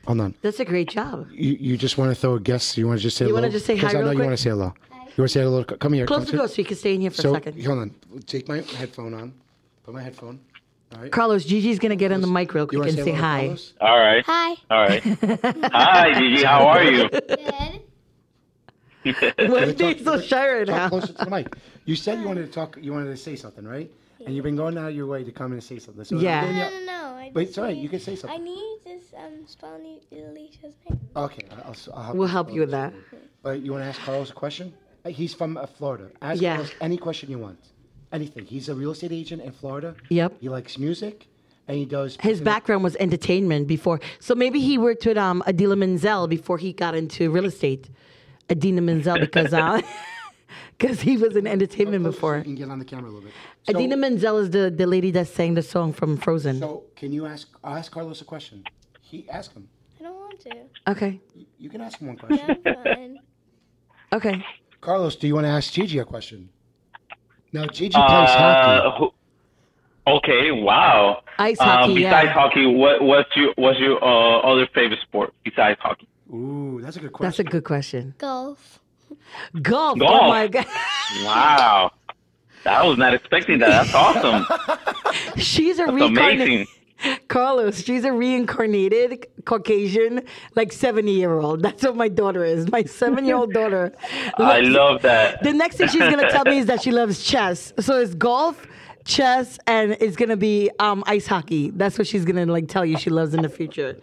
Hold on. That's a great job. You, you just want to throw a guess? You want to just say You hello? wanna just say 'Cause hi I know real you quick? want to say hello. You want to say hello? Come here. Close come the sit- door so you can stay in here for So a second. hold on. Take my headphone on. Put my headphone. All right. Carlos, Gigi's gonna get on the mic real You quick wanna and say hello to hi. Carlos? All right. Hi. All right. Hi, Gigi. How are you? Good. Why are they so shy right Talk now? closer to the mic. You said you wanted to talk. You wanted to say something, right? And you've been going out of your way to come and say something. So Yeah. I'm No, ya- no, no. I Wait, just it's need- You can say something. I need this um spell Ne- Alicia's name. Okay, I'll, I'll help We'll help you with that. But you want to ask Carlos a question? Uh, He's from uh, Florida. Ask Yeah. Carlos any question you want. Anything. He's a real estate agent in Florida. Yep. He likes music, and he does. His background was entertainment before, so maybe he worked with um, Idina Menzel before he got into real estate. Idina Menzel because uh, because he was in entertainment So before. you can get on the camera a little bit. So, Idina Menzel is the, the lady that sang the song from Frozen. so can you ask? I'll ask Carlos a question. He ask him. I don't want to. okay, You- You can ask him one question. Yeah, okay. Carlos, do you want to ask Gigi a question? Now, Gigi plays Uh, hockey. who- okay. Wow. Ice Um, hockey, besides yeah. hockey, what what's your what's your uh, other favorite sport besides hockey? Ooh, that's a good question. That's a good question. Golf. Golf. Oh my god. Wow. I was not expecting that. That's awesome. She's a That's reincarnated. amazing. Carlos, she's a reincarnated Caucasian, like 70 year old. That's what my daughter is. My seven year old daughter. I love that. The next thing she's gonna tell me is that she loves chess. So it's golf, chess, and it's gonna be um, ice hockey. That's what she's gonna like tell you she loves in the future.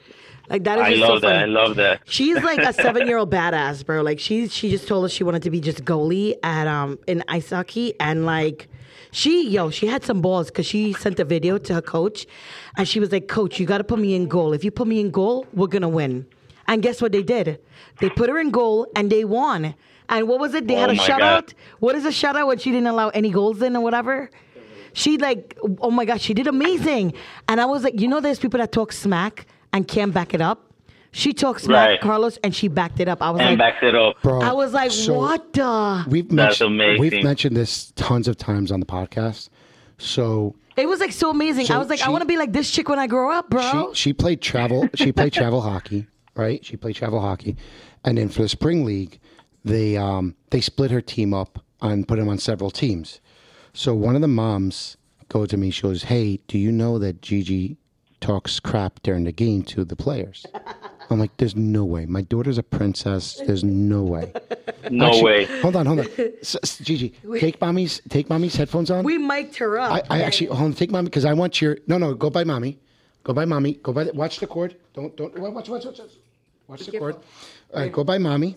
Like that is I just love so that. I love that. She's like a seven year old badass, bro. Like she she just told us she wanted to be just goalie at um in ice hockey. And like she yo she had some balls because she sent a video to her coach. And she was like coach you got to put me in goal. If you put me in goal we're gonna win. And guess what they did? They put her in goal and they won. And what was it? They had Oh a shutout? God. what is a shutout when she didn't allow any goals in or whatever? She like oh my god she did amazing. And i was like you know there's people that talk smack and can't back it up she talked smack Right. carlos and she backed it up i was And like backs it up. Bro, i was like so what the We've That's mentioned, We've mentioned this tons of times on the podcast. So it was like so amazing So i was like i want to be like this chick when i grow up bro she she played travel. She played travel hockey, right? She played travel hockey, and then for the spring league, they um they split her team up and put them on several teams. So one of the moms go to me. She goes, "Hey, do you know that Gigi talks crap during the game to the players?" I'm like, there's no way. My daughter's a princess. There's no way. No Actually, way. Hold on, hold on. S- s- Gigi, take mommy's take mommy's headphones on. We mic'd her up. I, I actually hold on, take mommy because I want your no no go by mommy, go by mommy, go by the, watch the cord. Don't don't watch watch watch watch, watch the cord. All right, go by mommy.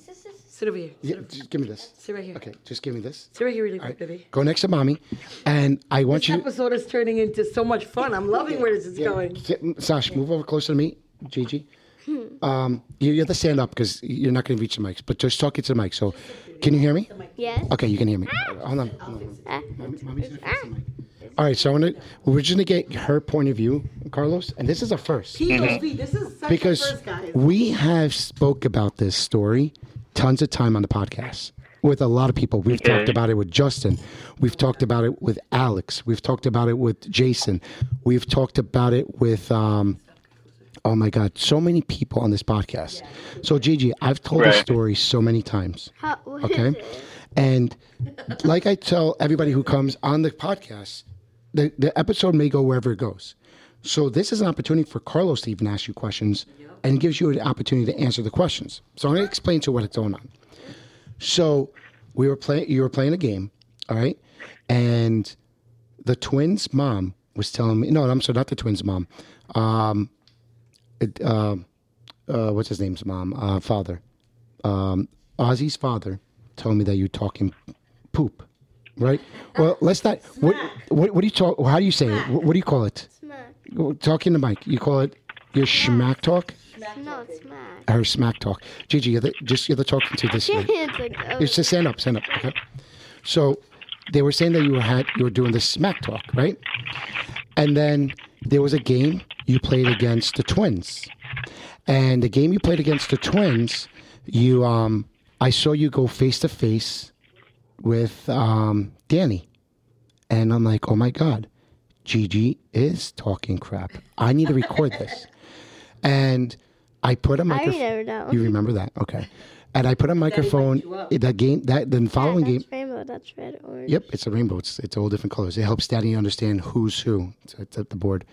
Sit over here. Yeah, just give me this. Sit right here. Okay, just give me this. Sit right here really All quick, right, baby. go next to mommy, and I want This you. This episode is turning into so much fun. I'm loving where this is going. Sit- Sash, move over closer to me, Gigi. Hmm. Um, you, you have to stand up because you're not going to reach the mics, but just talk into the mic. So, can you hear me? Yes. Okay, you can hear me. Ah. Hold on. Hold on. Mommy- mommy's gonna fix the ah. mic. All right, so I want to. We're just gonna get her point of view, Carlos, and this is a first POV. This is such because a first, guys. we have spoke about this story tons of time on the podcast with a lot of people. We've Okay. talked about it with Justin. We've talked about it with Alex. We've talked about it with Jason. We've talked about it with. Um, oh my God, so many people on this podcast. So Gigi, I've told this story so many times. How, Okay. And like I tell everybody who comes on the podcast, the, the episode may go wherever it goes. So this is an opportunity for Carlos to even ask you questions and gives you an opportunity to answer the questions. So I'm going to explain to you what it's going on. So we were playing you were playing a game, all right? And the twins' mom was telling me no, I'm sorry, not the twins' mom. Um it, uh, uh, what's his name's mom? Uh, father. Um, Ozzy's father told me that you're talking poop, right? Well, let's not. What, what, what do you talk? How do you say it? What, what do you call it? Smack. Talking to Mike. You call it your schmack talk No, smack. or smack talk? Gigi, you're the, just you're the talking to this. it's like, oh, Just stand up, stand up. Okay. So they were saying that you had you were doing the smack talk, right? And then there was a game you played against the twins, and the game you played against the twins, you um, I saw you go face to face with um, Danny, and I'm like, oh my god, Gigi is talking crap. I need to record this, and I put a microphone. remember that You remember that? Okay. And I put a microphone. That game. That the following yeah, game. rainbow. That's red, orange. Yep, it's a rainbow. It's it's all different colors. It helps Daddy understand who's who. It's, it's at the board.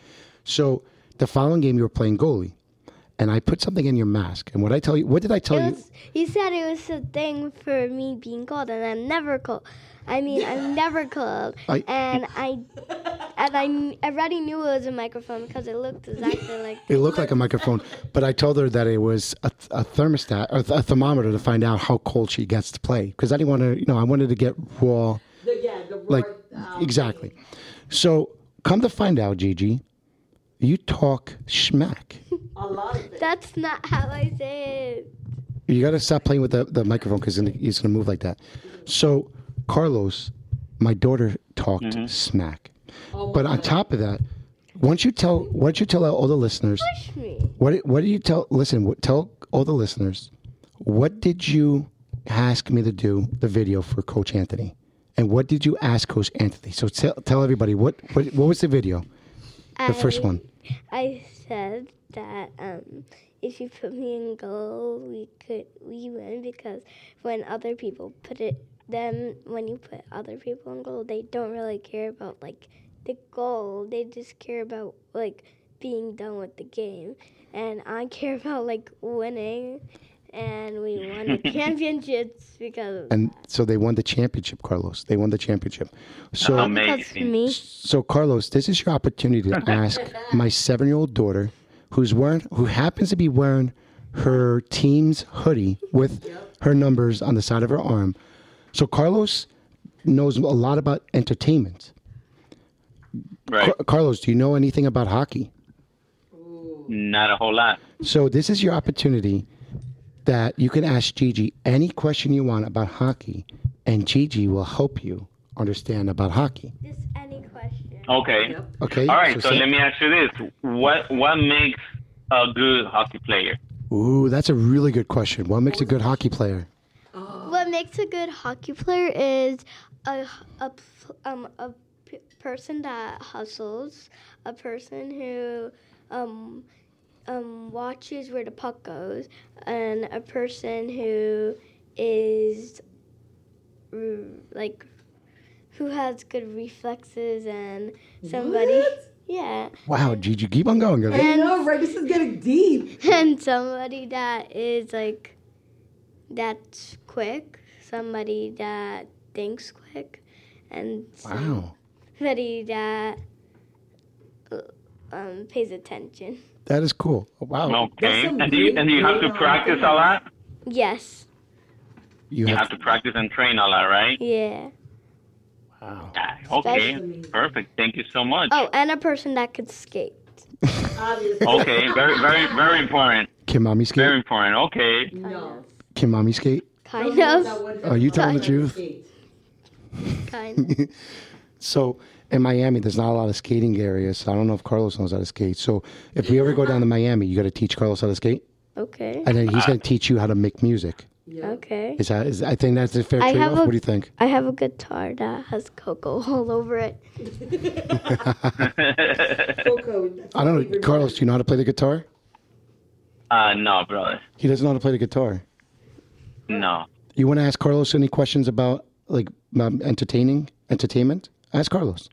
So the following game you were playing goalie, and I put something in your mask. And what I tell you, what did I tell It you? was, he said it was a thing for me being cold, and I'm never cold. I mean, I'm never cold. I- and I and I kn- already knew it was a microphone because it looked exactly like. It looked like a microphone, but I told her that it was a, a thermostat or a thermometer to find out how cold she gets to play. Because I didn't want to, you know, I wanted to get raw. The- yeah, the like um, exactly. So come to find out, Gigi, you talk schmack. A lot of it. That's not how I say it. You got to stop playing with the, the microphone because it's going to move like that. So, Carlos, my daughter talked smack. but on top of that, once you tell, once you tell all the listeners, Push me. what what did you tell? Listen, what, tell all the listeners, what did you ask me to do the video for Coach Anthony, and what did you ask Coach Anthony? So tell tell everybody what what, what was the video, the first one. I said that um, if you put me in goal, we could we win because when other people put it, then when you put other people in goal, they don't really care about like the goal. They just care about like being done with the game, and I care about like winning. And we won the championships because of And so they won the championship, Carlos. They won the championship. So that. because of Amazing. me. So, Carlos, this is your opportunity to ask my seven-year-old daughter, who's wearing, who happens to be wearing her team's hoodie with her numbers on the side of her arm. So, Carlos knows a lot about entertainment. Right. Car- Carlos, do you know anything about hockey? Not a whole lot. So, this is your opportunity that you can ask Gigi any question you want about hockey, and Gigi will help you understand about hockey. Just any question. Okay. Okay. All right. So say- let me ask you this: What what makes a good hockey player? Ooh, that's a really good question. What makes a good hockey player? What makes a good hockey player is a, a, um a p- person that hustles, a person who um um watches where the puck goes, and a person who is like who has good reflexes and somebody Yeah. Wow, Gigi, keep on going, girl. I know, right? This is getting deep. And somebody that is like that's quick, somebody that thinks quick, and Wow, somebody that uh, um, pays attention. that is cool. Wow, Okay. some And do you and do you have to practice a lot? Yes. you You have have to practice and train a lot, right? Yeah. wow. Okay. Especially- Perfect. Thank you so much. Oh, and a person that could skate. Okay. Very very very important. Can mommy skate? Very important. Okay. No. Can mommy skate? Kind of. Are you telling the truth? Kind of. So in Miami, there's not a lot of skating areas. So I don't know if Carlos knows how to skate. So if we ever go down to Miami, you got to teach Carlos how to skate, Okay. and then he's going to teach you how to make music. Okay. Is that? Is I think that's a fair I trade off. What do you think? I have a guitar that has cocoa all over it. Cocoa. I don't know, Carlos. Do you know how to play the guitar? Uh, no, brother. He doesn't know how to play the guitar. No. You want to ask Carlos any questions about like um, entertaining entertainment? Ask Carlos.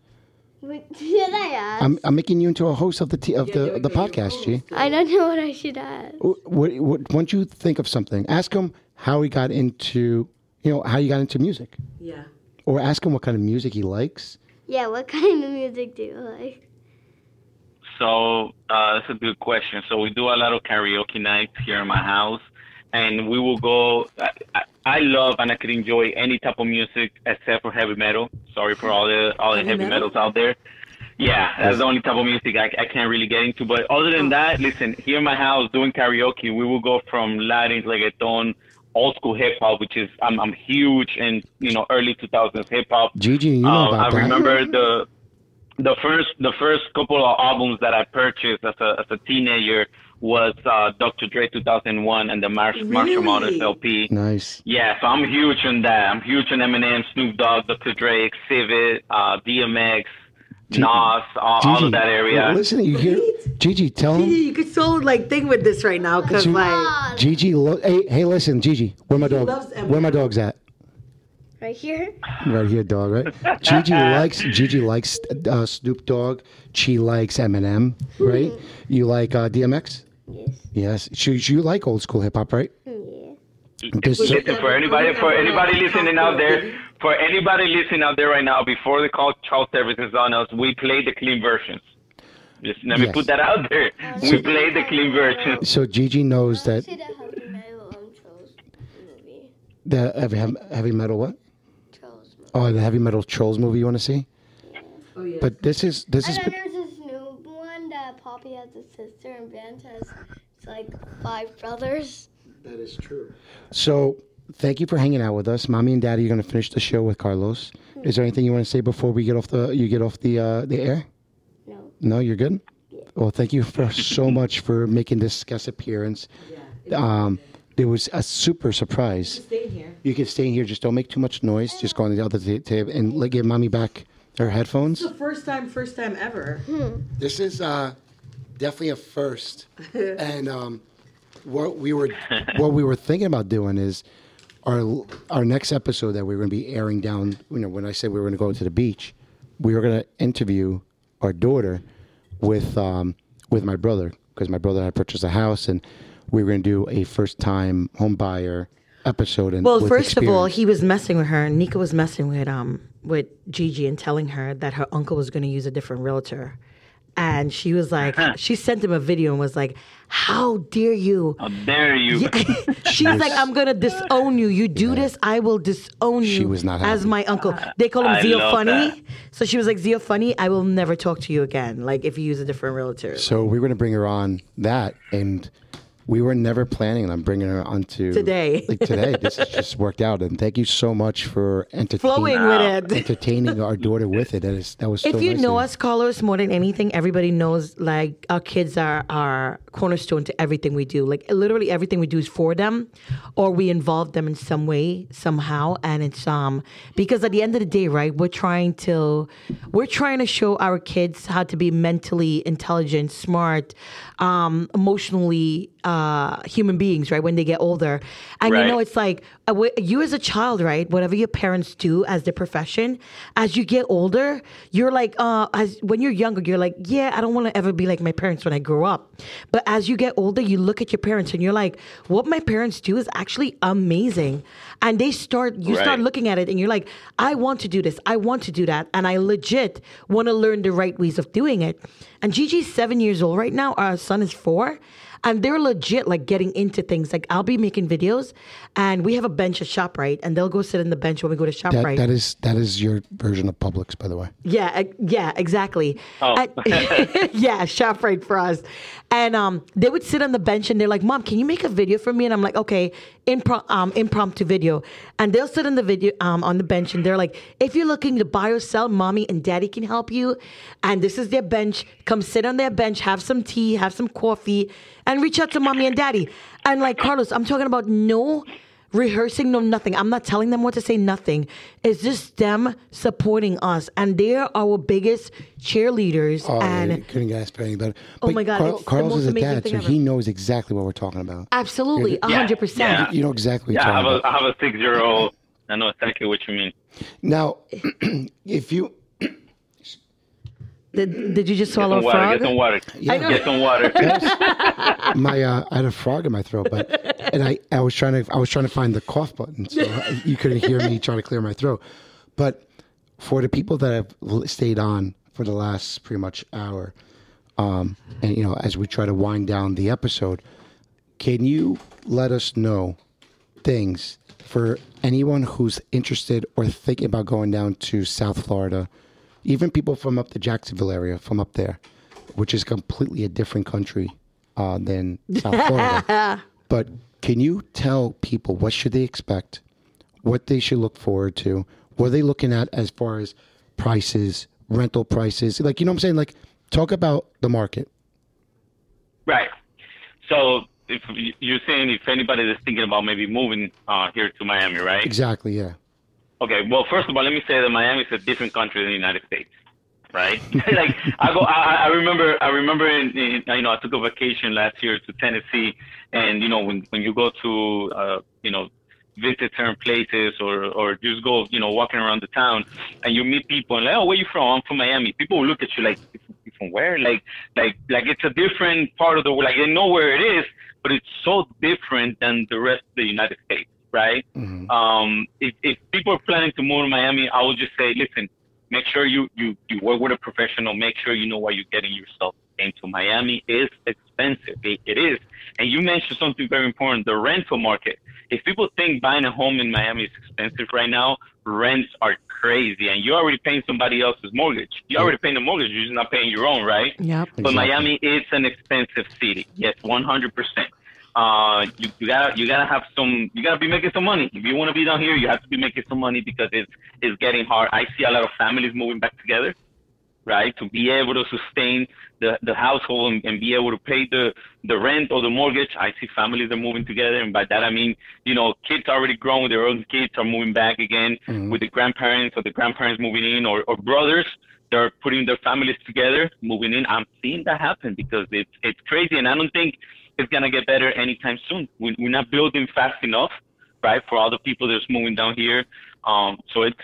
Wait, should I ask? I'm, I'm making you into a host of the t- of the the podcast, G. I don't know what I should ask. What, what, once you think of something, ask him how he got into, you know, how you got into music, Yeah. or ask him what kind of music he likes. Yeah, what kind of music do you like? So uh, that's a good question. So we do a lot of karaoke nights here in my house, and we will go. I, I, I love and I could enjoy any type of music except for heavy metal. Sorry for all the all the Heavy heavy metal? metals out there. Yeah, that's the only type of music I, I can't really get into. But other than that, listen, here in my house doing karaoke, we will go from Latin, reggaeton, old school hip hop, which is I'm I'm huge in you know early 2000s hip hop. Gigi, you know Uh, about I that. remember the the first the first couple of albums that I purchased as a as a teenager was uh, Dr. Dre 2001 and the Marsh, Marshall Mathers LP. Nice. Yeah, so I'm huge on that. I'm huge on Eminem, Snoop Dogg, Dr. Dre, Xzibit, uh, DMX, G- Nas, all, all of that area. Listen, you hear Gigi? Tell him. Gigi, You could so like think with this right now because Gigi- like Gigi, lo- hey, hey, listen, Gigi, where my dog? loves Where my dog's at? Right here? Right here, dog. Right. Gigi likes Gigi likes uh, Snoop Dogg. She likes Eminem. Right. You like uh, DMX? Yes. Yes. She, you like old school hip hop, right? Yeah. Just- Listen, for anybody, for anybody listening out there, for anybody listening out there right now, before the call child service is on us, we play the clean versions. Just let me Yes. put that out there. We play the clean versions. so Gigi knows that the heavy metal um, Trolls movie. the heavy, heavy metal what? Trolls movie. Oh, the heavy metal trolls movie you want to see? oh yeah. But this is this And is then there's this new one that Poppy has a sister and Vance has it's like five brothers. that is true. So thank you for hanging out with us, mommy and daddy. Are going to finish the show with Carlos. Is there anything you want to say before we get off the you get off the uh, the air? No. No, you're good. Well, thank you for so much for making this guest appearance. Yeah, Um, it was a super surprise. You can Stay here. You can stay in here. Just don't make too much noise. Just go on the other ta- table and let give mommy back her headphones. It's the first time, first time ever. This is uh, definitely a first. and um, what we were what we were thinking about doing is our our next episode that we are going to be airing down. You know, when I said we were going to go to the beach, we were going to interview our daughter with um, with my brother because my brother had purchased a house and we were going to do a first time home buyer episode. And Well, first of all, he was messing with her. Nico was messing with um with Gigi and telling her that her uncle was going to use a different realtor, and she was like, uh-huh. she sent him a video and was like, "How dare you!" How dare you? She's like, "I'm gonna disown you. You do this, I will disown you." She was not as my uncle. Uh, they call him I Zio Funny, that. so she was like, "Zio Funny, I will never talk to you again. Like if you use a different realtor." So we're going to bring her on that, and we were never planning on bringing her onto Today. Like today, this has just worked out, and thank you so much for entertaining Flowing with it. entertaining our daughter with it. That is that was. If so you nice know us, Carlos, more than anything, everybody knows like our kids are our cornerstone to everything we do. Like literally everything we do is for them, or we involve them in some way, somehow. And it's um because at the end of the day, right, we're trying to we're trying to show our kids how to be mentally intelligent, smart, um, emotionally uh, human beings, right? When they get older, and you know, it's like you as a child, right? Whatever your parents do as their profession, as you get older, you're like, uh, as when you're younger, you're like, yeah, I don't want to ever be like my parents when I grow up. But as you get older, you look at your parents and you're like, what my parents do is actually amazing, and they start, you start looking at it, and you're like, I want to do this, I want to do that, and I legit want to learn the right ways of doing it. And Gigi's seven years old right now. Our son is four. And they're legit like getting into things. Like I'll be making videos and we have a bench at ShopRite and they'll go sit in the bench when we go to That, ShopRite. that is that is your version of Publix, by the way. Yeah, yeah, exactly. Oh. And- yeah, ShopRite for us. And um, they would sit on the bench and they're like, "Mom, can you make a video for me?" And I'm like, "Okay, impro- um, impromptu video." And they'll sit on the video um, on the bench and they're like, "If you're looking to buy or sell, mommy and daddy can help you." And this is their bench. Come sit on their bench, have some tea, have some coffee, and reach out to mommy and daddy. And like Carlos, I'm talking about no rehearsing no nothing i'm not telling them what to say nothing it's just them supporting us and they're our biggest cheerleaders Oh, and I couldn't ask for any better. Oh But my God, Carl, Carlos is a amazing dad, so ever. he knows exactly what we're talking about. absolutely a Yeah, hundred yeah. percent You know exactly what Yeah, I you're have talking a about. I have a six year old. I know exactly what you mean. Now, if you did, did you just Get swallow some a water. frog Get some water. I know. Get some water. my uh, I had a frog in my throat, but and I, I was trying to I was trying to find the cough button, so you couldn't hear me trying to clear my throat. But for the people that have stayed on for the last pretty much hour, um, and you know, as we try to wind down the episode, can you let us know things for anyone who's interested or thinking about going down to South Florida, even people from up the Jacksonville area, from up there, which is completely a different country uh, than South Florida. but can you tell people what should they expect, what they should look forward to, what are they looking at as far as prices, rental prices, like you know what I'm saying? Like talk about the market. Right. So if you- you're saying if anybody is thinking about maybe moving uh, here to Miami, right? Exactly. Yeah. Okay. Well, first of all, let me say that Miami is a different country than the United States, right? like I go, I, I remember, I remember in, in, you know, I took a vacation last year to Tennessee, and you know, when when you go to, uh, you know, visit certain places or or just go, you know, walking around the town, and you meet people and like, oh, where you from? I'm from Miami. People will look at you like, from where? Like, like, like it's a different part of the world. Like they know where it is, but it's so different than the rest of the United States, right? Um, if, if people are planning to move to Miami, I would just say, listen, make sure you, you, you work with a professional. Make sure you know what you're getting yourself into. Miami is expensive. It, it is. And you mentioned something very important, the rental market. If people think buying a home in Miami is expensive right now, rents are crazy. And you're already paying somebody else's mortgage. You're already paying the mortgage. You're just not paying your own, right? Yep. But Miami is an expensive city. Yes, one hundred percent. Uh, you, you gotta you gotta have some you gotta be making some money. If you want to be down here, you have to be making some money because it's it's getting hard. I see a lot of families moving back together, right? To be able to sustain the, the household and, and be able to pay the, the rent or the mortgage. I see families are moving together, and by that I mean, you know, kids already grown with their own kids are moving back again with the grandparents or the grandparents moving in, or, or brothers they're putting their families together, moving in. I'm seeing that happen because it's it's crazy, and I don't think it's gonna get better anytime soon. We, we're not building fast enough, right, for all the people that's moving down here. Um, so it's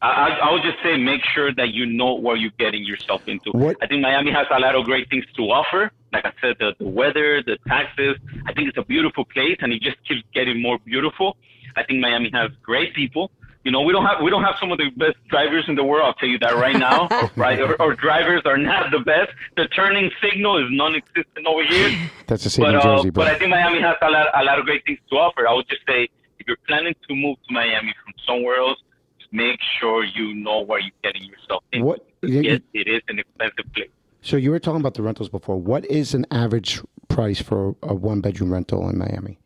I, I I would just say make sure that you know what you're getting yourself into. What- I think Miami has a lot of great things to offer. Like I said, the, the weather, the taxes. I think it's a beautiful place, and it just keeps getting more beautiful. I think Miami has great people. You know, we don't have we don't have some of the best drivers in the world. I'll tell you that right now. right, our, drivers are not the best. The turning signal is non-existent over here. That's the same But in uh, Jersey, bro. but I think Miami has a lot a lot of great things to offer. I would just say if you're planning to move to Miami from somewhere else, just make sure you know where you're getting yourself into. What- Yes, it is an expensive place. So you were talking about the rentals before. What is an average price for a one bedroom rental in Miami?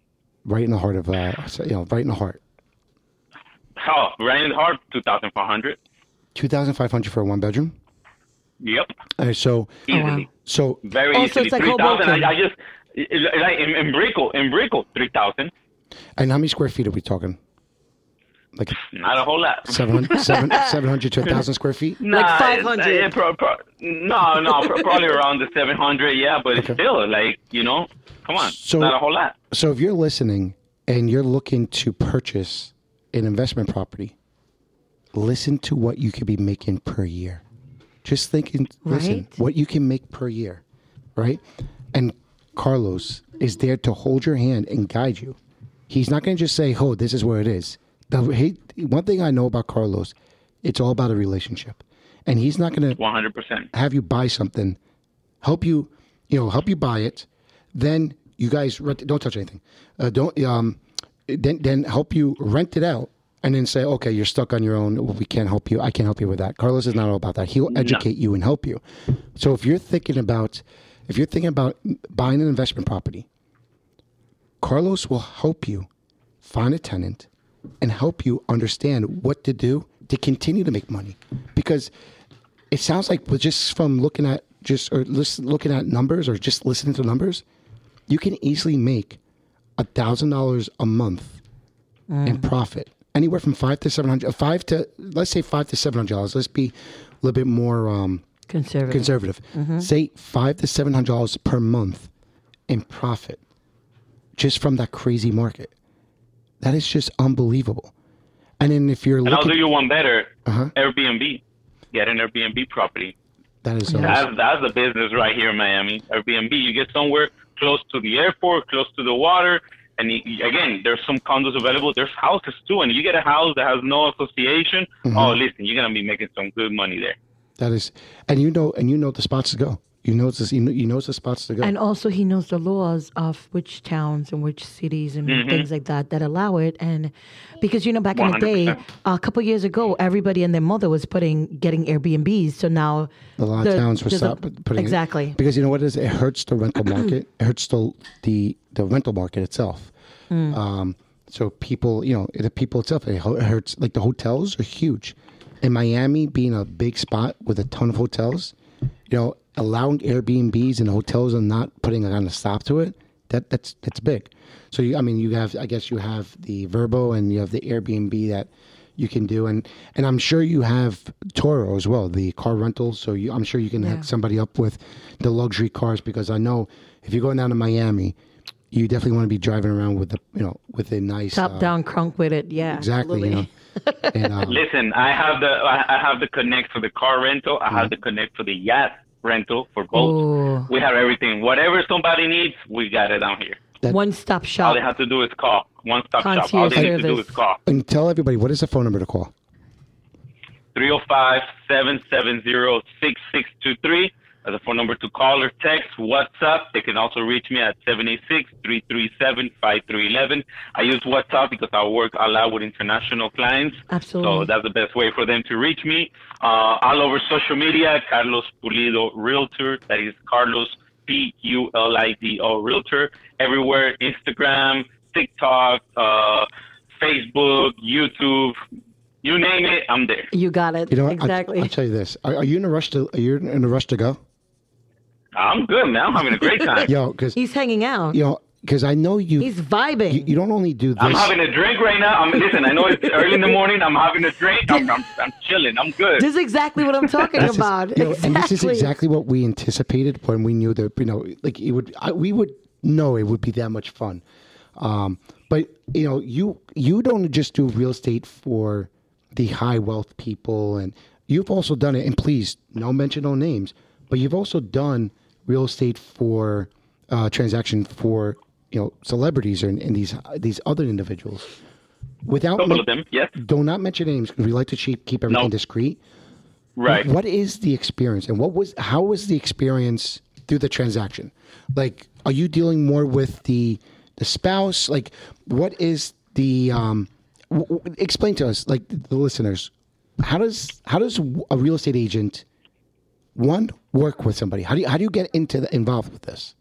Right in the heart of, uh, you know, right in the heart. Oh, right in the heart, two thousand four hundred. 2,500. 2,500 for a one bedroom. Yep, Uh, so, easily, so very Oh, so easily. it's like three thousand. I, I just it- it- like in, in Brickell, in Brickell, three thousand. and how many square feet are we talking? Like Not a whole lot. 700, 700 to 1,000 square feet? Nah, Like 500. yeah, pro- pro- no, no, pro- probably around the 700, yeah, but Okay. still like, you know, come on, So- not a whole lot. So if you're listening and you're looking to purchase an investment property, listen to what you could be making per year. Just thinking, listen, Right. what you can make per year, right? And Carlos is there to hold your hand and guide you. He's not going to just say, "Oh, this is where it is." The, he, one thing I know about Carlos, it's all about a relationship, and he's not going to 100%. have you buy something, help you, you know, help you buy it. Then you guys rent. Don't touch anything. Uh, don't um, then then help you rent it out, and then say, okay, you're stuck on your own. We can't help you. I can't help you with that. Carlos is not all about that. He'll educate you and help you. So if you're thinking about, if you're thinking about buying an investment property, Carlos will help you find a tenant and help you understand what to do to continue to make money. Because it sounds like just from looking at just or listen, looking at numbers or just listening to numbers, you can easily make a thousand dollars a month in profit. Anywhere from five to seven hundred, five to let's say five to seven hundred dollars. Let's be a little bit more um, Conservative. conservative. Say five to seven hundred dollars per month in profit, just from that crazy market. That is just unbelievable. And then if you're And I'll looking, do you one better Uh-huh. Airbnb. Get an Airbnb property. that is awesome. That's, that's the business right here in Miami. Airbnb, you get somewhere close to the airport, close to the water. And again, there's some condos available. There's houses too. And you get a house that has no association. Mm-hmm. Oh, listen, you're going to be making some good money there. That is, and you know, and you know the spots to go. You know, it's you know, you know the spots to go. And also, he knows the laws of which towns and which cities and Mm-hmm. things like that that allow it. And because you know, back in the day, a couple years ago, everybody and their mother was putting getting Airbnbs. So now a lot the- of towns were there's a- stop putting it- exactly. because you know what it is. It hurts the rental market. it hurts the the the rental market itself. Hmm. Um, so people, you know, the people itself, it hurts. Like the hotels are huge. In Miami, being a big spot with a ton of hotels, you know, allowing Airbnbs and hotels and not putting a kind of stop to it, that that's that's big. So you, I mean, you have, I guess you have the Vrbo and you have the Airbnb that you can do, and and I'm sure you have Turo as well, the car rental. So you, I'm sure you can hook somebody up with the luxury cars because I know if you're going down to Miami, you definitely want to be driving around with the, you know, with a nice top uh, down crunk with it. Yeah, exactly, you know, and um, Listen, I have the I I have the connect for the car rental. I Mm-hmm. have the connect for the yacht rental for both. Ooh. We have everything. Whatever somebody needs, we got it down here. One stop shop. All they have to do is call. One stop shop. All Concierge they need to do is call. and tell everybody what is the phone number to call. 305-770-6623. That's a phone number to call or text, WhatsApp. They can also reach me at 786-337-5311. I use WhatsApp because I work a lot with international clients. Absolutely. So that's the best way for them to reach me. Uh, all over social media, Carlos Pulido Realtor. That is Carlos P-U-L-I-D-O Realtor. Everywhere, Instagram, TikTok, uh, Facebook, YouTube, you name it, I'm there. you got it. You know, what? exactly. I'll, I'll tell you this: are, are you in a rush to? Are you in a rush to go? I'm good, man. I'm having a great time. Yo, because He's hanging out. Yo, because I know you, He's vibing. you. You don't only do this. I'm having a drink right now. I'm listen. I know it's early in the morning. I'm having a drink. I'm, I'm, I'm chilling. I'm good. this is exactly what I'm talking This is- about. you know, exactly. And this is exactly what we anticipated when we knew that you know, like it would. I, we would know it would be that much fun. Um, but you know, you you don't just do real estate for the high wealth people, and you've also done it. And please, no mention no names, but you've also done real estate for uh, transaction for you know celebrities and, and these these other individuals. Without men- of them, yes. do not mention names because we like to keep keep everything No. discreet. Right. What is the experience, and what was how was the experience through the transaction? Like, are you dealing more with the the spouse? Like, what is the um? W- w- explain to us, like the listeners, how does how does a real estate agent one work with somebody? How do you how do you get into the, involved with this?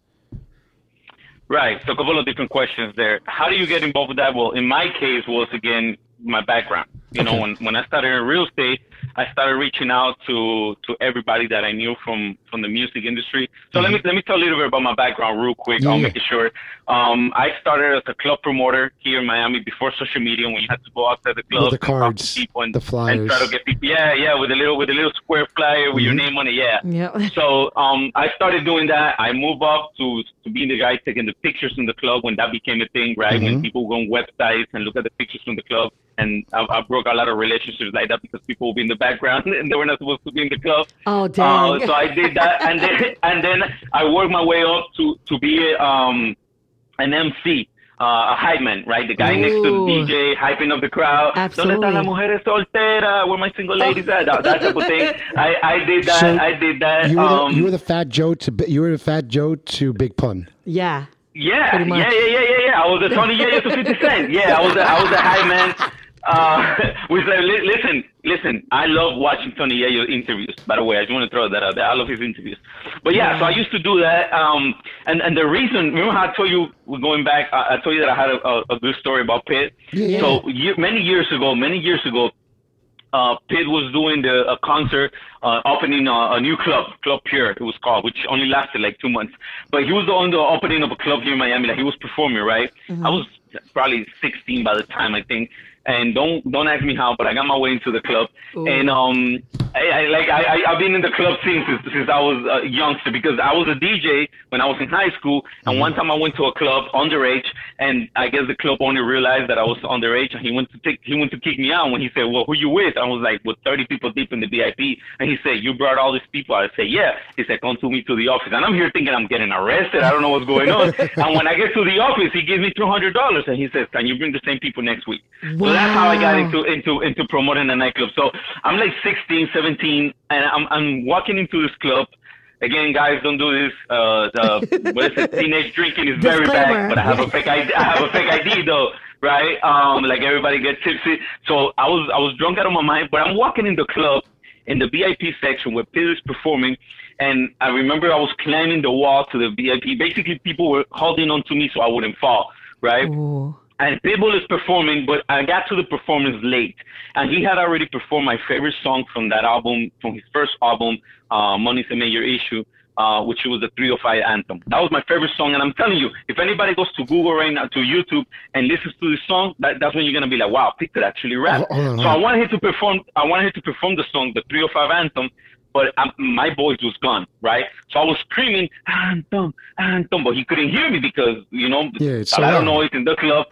Right. So a couple of different questions there. How do you get involved with that? Well, in my case was again my background. You know, when when I started in real estate, I started reaching out to to everybody that I knew from from the music industry. So let me let me tell a little bit about my background real quick. I'll Mm-hmm. Yeah. make it short. Um, I started as a club promoter here in Miami before social media, when you had to go outside the club, the cards, people, and, the and try flyers. to get people. Yeah, yeah, with a little with a little square flyer with your Mhm. name on it. Yeah. Yeah. So um, I started doing that. I moved up to to being the guy taking the pictures in the club when that became a thing, right? When Mhm. people go on websites and look at the pictures from the club, and I, I broke a lot of relationships like that because people would be in the background and they were not supposed to be in the club. Oh Uh, so I did that, and then and then I worked my way up to to be um, an MC. Uh, a hype man, right? The guy next to the DJ, hyping up the crowd. Absolutely. ¿Dónde Absolutely. están las mujeres solteras? Where my single ladies at? That, that type of thing. I, I did that. So, I did that. You were, um, the, you were the fat Joe to you were the fat Joe to Big Pun. yeah. Yeah, yeah, yeah, yeah, yeah, yeah. I was a Tony Yayo to 50 Cent. Yeah, I was a, I was a high man. Uh, with like, listen, listen. I love watching Tony Yayo interviews. By the way, I just want to throw that out there. I love his interviews. But yeah, so I used to do that. Um, and and the reason, remember how I told you we're going back? I, I told you that I had a, a, a good story about Pit. Yeah. So many years ago, many years ago, uh, Pit was doing the, a concert, uh, opening a, a new club, Club Pure, it was called, which only lasted like two months. But he was on the opening of a club here in Miami that he was performing, right? I was probably 16 by the time, I think. And don't don't ask me how, but I got my way into the club. Ooh. And um, I, I like I, I I've been in the club scene since since I was a youngster because I was a DJ when I was in high school. And one time I went to a club underage, and I guess the club owner realized that I was underage, and he went to take he went to kick me out when he said, "Well, who you with?" I was like, "With 30 people deep in the VIP," and he said, "You brought all these people." I said, "Yeah." He said, "Come to me to the office," and I'm here thinking I'm getting arrested. I don't know what's going on. and when I get to the office, he gives me two hundred dollars, and he says, "Can you bring the same people next week?" So that's how I got into into into promoting a nightclub. So I'm like 16, 17, and I'm I'm walking into this club. Again, guys, don't do this. Uh, the, what is it? Teenage drinking is very bad, but I have a fake ID. I have a fake ID though, right? Um, like everybody gets tipsy. So I was I was drunk out of my mind, but I'm walking in the club in the VIP section where Peter is performing, and I remember I was climbing the wall to the VIP. Basically, people were holding on to me so I wouldn't fall, right? Ooh. And Pitbull is performing, but I got to the performance late, and he had already performed my favorite song from that album, from his first album, uh, "Money's a Major Issue," uh, which was the 305 anthem. That was my favorite song, and I'm telling you, if anybody goes to Google right now, to YouTube, and listens to this song, that, that's when you're gonna be like, "Wow, could actually rap." Oh, hold so I wanted him to perform. I wanted him to perform the song, the 305 anthem. But um, my voice was gone, right? So I was screaming, anthem, anthem, but he couldn't hear me because, you know, Yeah, a so lot of loud. noise in the club.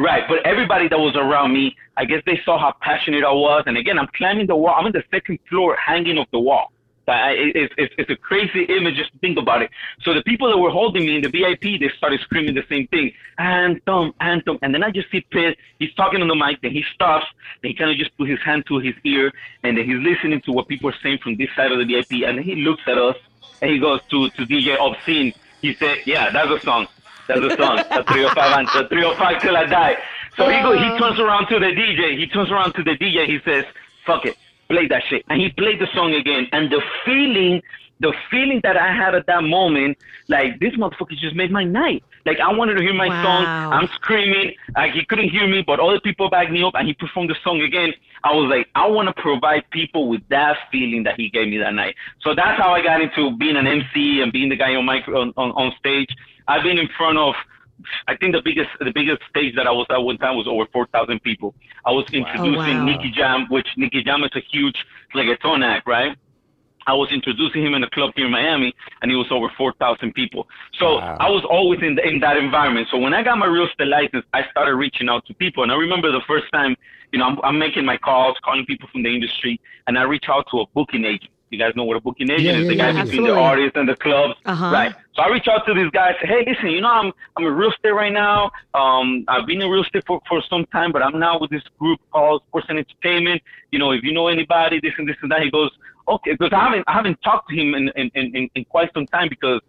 Right, but everybody that was around me, I guess they saw how passionate I was. And again, I'm climbing the wall. I'm on the second floor, hanging off the wall. I- it- It's, it's, a crazy image just think about it. So the people that were holding me in the VIP, they started screaming the same thing, anthem, anthem. And then I just see Pit. He's talking on the mic, then he stops, then he kind of just put his hand to his ear, and then he's listening to what people are saying from this side of the VIP. And then he looks at us, and he goes to, to DJ Obscene. He said, yeah, that's a song. That's the song. The 305 and the 305 till I die. So he go, he turns around to the DJ. He turns around to the DJ. He says, "Fuck it, play that shit." And he played the song again. And the feeling, the feeling that I had at that moment, like this motherfucker just made my night. Like I wanted to hear my song. I'm screaming. Like he couldn't hear me, but other people backed me up, and he performed the song again. I was like, I want to provide people with that feeling that he gave me that night. So that's how I got into being an MC and being the guy on mic on, on, on stage. I've been in front of, I think the biggest the biggest stage that I was at one time was over four thousand people. I was introducing oh, wow. Nicky Jam, which Nicky Jam is a huge reggaeton act, right? I was introducing him in a club here in Miami, and it was over 4,000 people. So Wow. I was always in, the, in that environment. So when I got my real estate license, I started reaching out to people. And I remember the first time, you know, I'm, I'm making my calls, calling people from the industry, and I reach out to a booking agent. You guys know what a booking agent Yeah, is? yeah, the guy yeah, between the absolutely. artist and the clubs. Uh-huh. Right. So I reach out to these guys. hey, listen, you know, I'm I'm in real estate right now. Um, I've been in real estate for, for some time, but I'm now with this group called Sports and Entertainment. You know, if you know anybody, this and this and that, he goes, okay, because I haven't I haven't talked to him in in, in, in quite some time because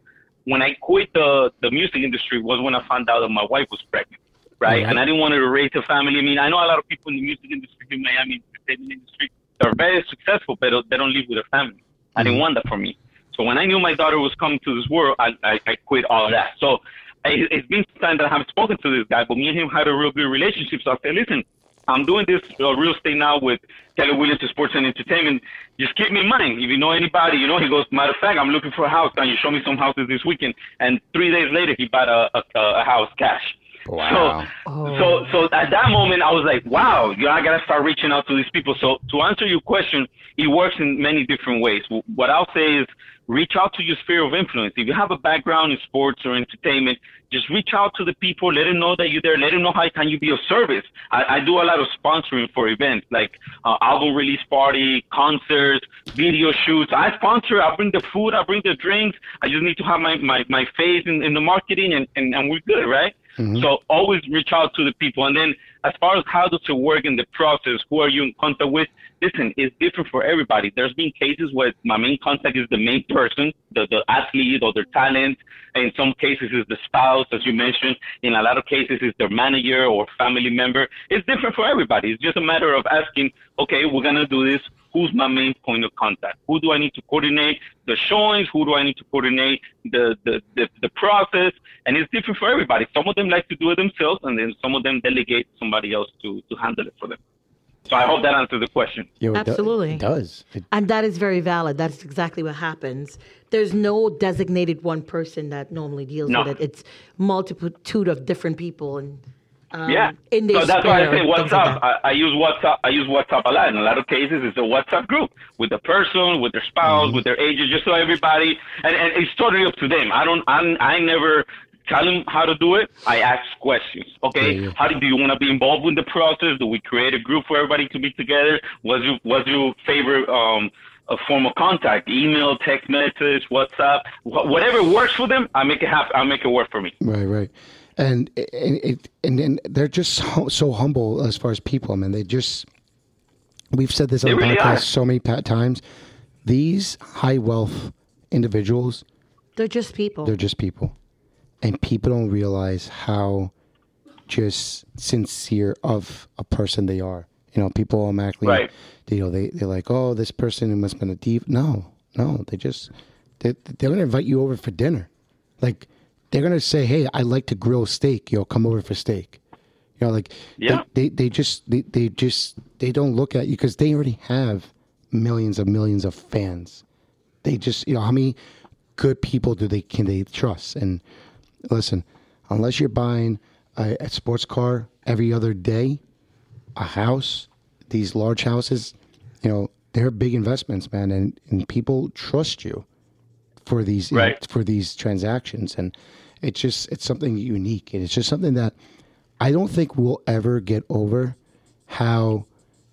when I quit the the music industry was when I found out that my wife was pregnant, right? Alright. And I didn't want to raise a family. I mean, I know a lot of people in the music industry in Miami, entertainment industry, they're very successful, but they don't live with their family. I didn't mm-hmm. want that for me. So when I knew my daughter was coming to this world, I, I, I quit all of that. So I, it's been some time that I haven't spoken to this guy, but me and him had a real good relationship. So I said, listen, I'm doing this uh, real estate now with Keller Williams Sports and Entertainment. Just keep me in mind. If you know anybody, you know, he goes, matter of fact, I'm looking for a house. Can you show me some houses this weekend? And three days later, he bought a, a, a house cash. Wow. So, so, so at that moment, I was like, wow, you know, I gotta start reaching out to these people. So to answer your question, it works in many different ways. What I'll say is reach out to your sphere of influence. If you have a background in sports or entertainment, just reach out to the people, let them know that you're there, let them know how can you be of service. I, I do a lot of sponsoring for events like uh, album release party, concerts, video shoots. I sponsor, I bring the food, I bring the drinks. I just need to have my, my, my face in, in the marketing and, and, and we're good, right? Mm-hmm. So always reach out to the people. And then as far as how does it work in the process, who are you in contact with? Listen, it's different for everybody. There's been cases where my main contact is the main person, the, the athlete or their talent. In some cases, it's the spouse, as you mentioned. In a lot of cases, it's their manager or family member. It's different for everybody. It's just a matter of asking, okay, we're going to do this who's my main point of contact? Who do I need to coordinate the showings? Who do I need to coordinate the, the, the, the, process? And it's different for everybody. Some of them like to do it themselves, and then some of them delegate somebody else to, to handle it for them. So I hope that answers the question. Yeah, Absolutely. it does. It, and that is very valid. That's exactly what happens. There's no designated one person that normally deals no. with it. It's multitude of different people and um, yeah. In so that's why I say WhatsApp. Like I, I, use WhatsApp. I use WhatsApp a lot. In a lot of cases, it's a WhatsApp group with the person, with their spouse, mm-hmm. with their agent, just so everybody. And, and it's totally up to them. I don't. I'm, I never tell them how to do it. I ask questions. Okay, yeah, yeah. how do, do you want to be involved in the process? Do we create a group for everybody to be together? What's your What's your favorite um, a form of contact? Email, text message, WhatsApp, wh- whatever works for them. I make it happen. I make it work for me. Right, right and and, and, and they're just so, so, humble as far as people. I mean, they just we've said this on the really podcast are. so many times. These high wealth individuals, they're just people. They're just people, and people don't realize how just sincere of a person they are. You know, people automatically, right. you know, they they're like, oh, this person must have been a deep. No, no, they just they they're gonna invite you over for dinner, like they're gonna say, "Hey, I like to grill steak. Yo, come over for steak." You know, like yeah. they, they, they just they, they just they don't look at you because they already have millions of millions of fans. They just you know how many good people do they can they trust? And listen, unless you're buying a, a sports car every other day, a house, these large houses, you know, they're big investments, man, and, and people trust you for these right. know, for these transactions and it's just it's something unique, and it's just something that I don't think we'll ever get over how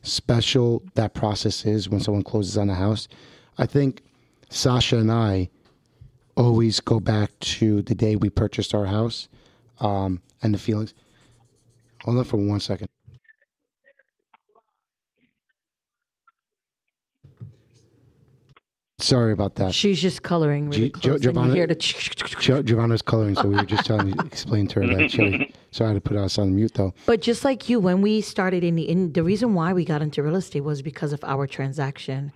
special that process is when someone closes on a house. I think Sasha and I always go back to the day we purchased our house um, and the feelings. Hold on for one second. Sorry about that. She's just coloring really G- close. Giovanna, Giovanna's coloring, so we were just trying to explain to her that. She, sorry to put us on mute though. But just like you, when we started in the in the reason why we got into real estate was because of our transaction,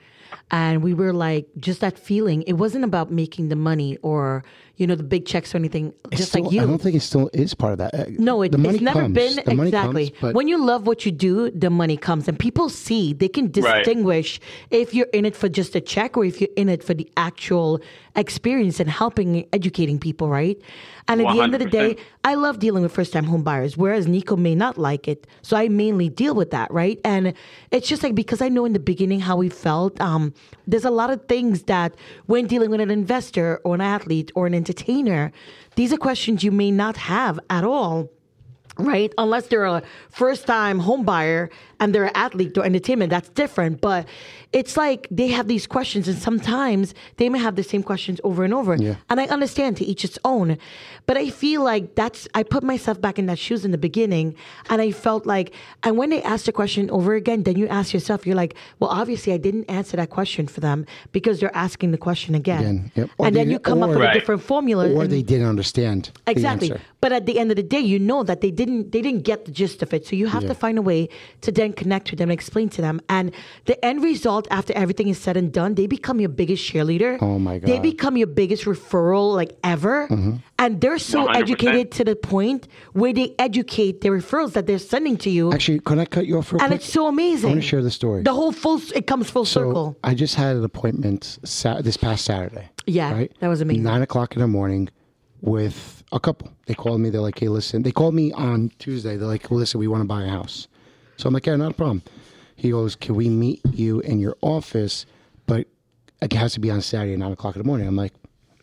and we were like just that feeling. It wasn't about making the money or you know the big checks or anything. It's just still, like you. I don't think it still is part of that. Uh, no, it, it's never comes. been the exactly. Comes, when you love what you do, the money comes, and people see they can distinguish right. if you're in it for just a check or if you're in it for the actual experience and helping educating people, right? And at 100%. the end of the day, I love dealing with first time home buyers, whereas Nico may not like it. So I mainly deal with that, right? And it's just like because I know in the beginning how we felt, um, there's a lot of things that when dealing with an investor or an athlete or an entertainer, these are questions you may not have at all right? Unless they're a first time home buyer and they're an athlete or entertainment, that's different. But it's like they have these questions, and sometimes they may have the same questions over and over. Yeah. And I understand to each its own. But I feel like that's, I put myself back in that shoes in the beginning, and I felt like, and when they ask the question over again, then you ask yourself, you're like, well, obviously I didn't answer that question for them because they're asking the question again. again yep. And then you come up with right. a different formula. Or they didn't understand. Exactly. The But at the end of the day, you know that they didn't they didn't get the gist of it. So you have Yeah. to find a way to then connect with them and explain to them. And the end result after everything is said and done, they become your biggest cheerleader. Oh my god! They become your biggest referral like ever. Mm-hmm. And they're so 100%. educated to the point where they educate the referrals that they're sending to you. Actually, can I cut you off real and quick? it's so amazing. I want to share the story. The whole full it comes full so circle. I just had an appointment sa- this past Saturday. Yeah, right? that was amazing. Nine o'clock in the morning with a couple. They called me. They're like, "Hey, listen." They called me on Tuesday. They're like, well, "Listen, we want to buy a house." So I'm like, "Yeah, not a problem." He goes, "Can we meet you in your office?" But it has to be on Saturday at nine o'clock in the morning. I'm like,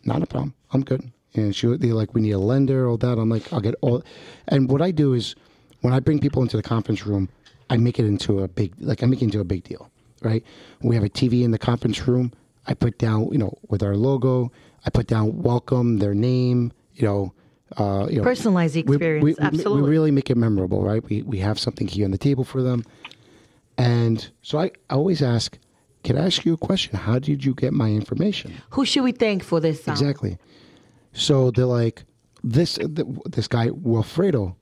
"Not a problem. I'm good." And she, they're like, "We need a lender, all that." I'm like, "I'll get all." And what I do is, when I bring people into the conference room, I make it into a big, like I make it into a big deal, right? We have a TV in the conference room. I put down, you know, with our logo. I put down welcome, their name, you know, uh, you know, Personalize the experience. we, we- Absolutely. we really make it memorable, right? We we have something here on the table for them, and so I, always ask, can I ask you a question? How did you get my information? Who should we thank for this? um, Exactly. So they're like, this this guy Wilfredo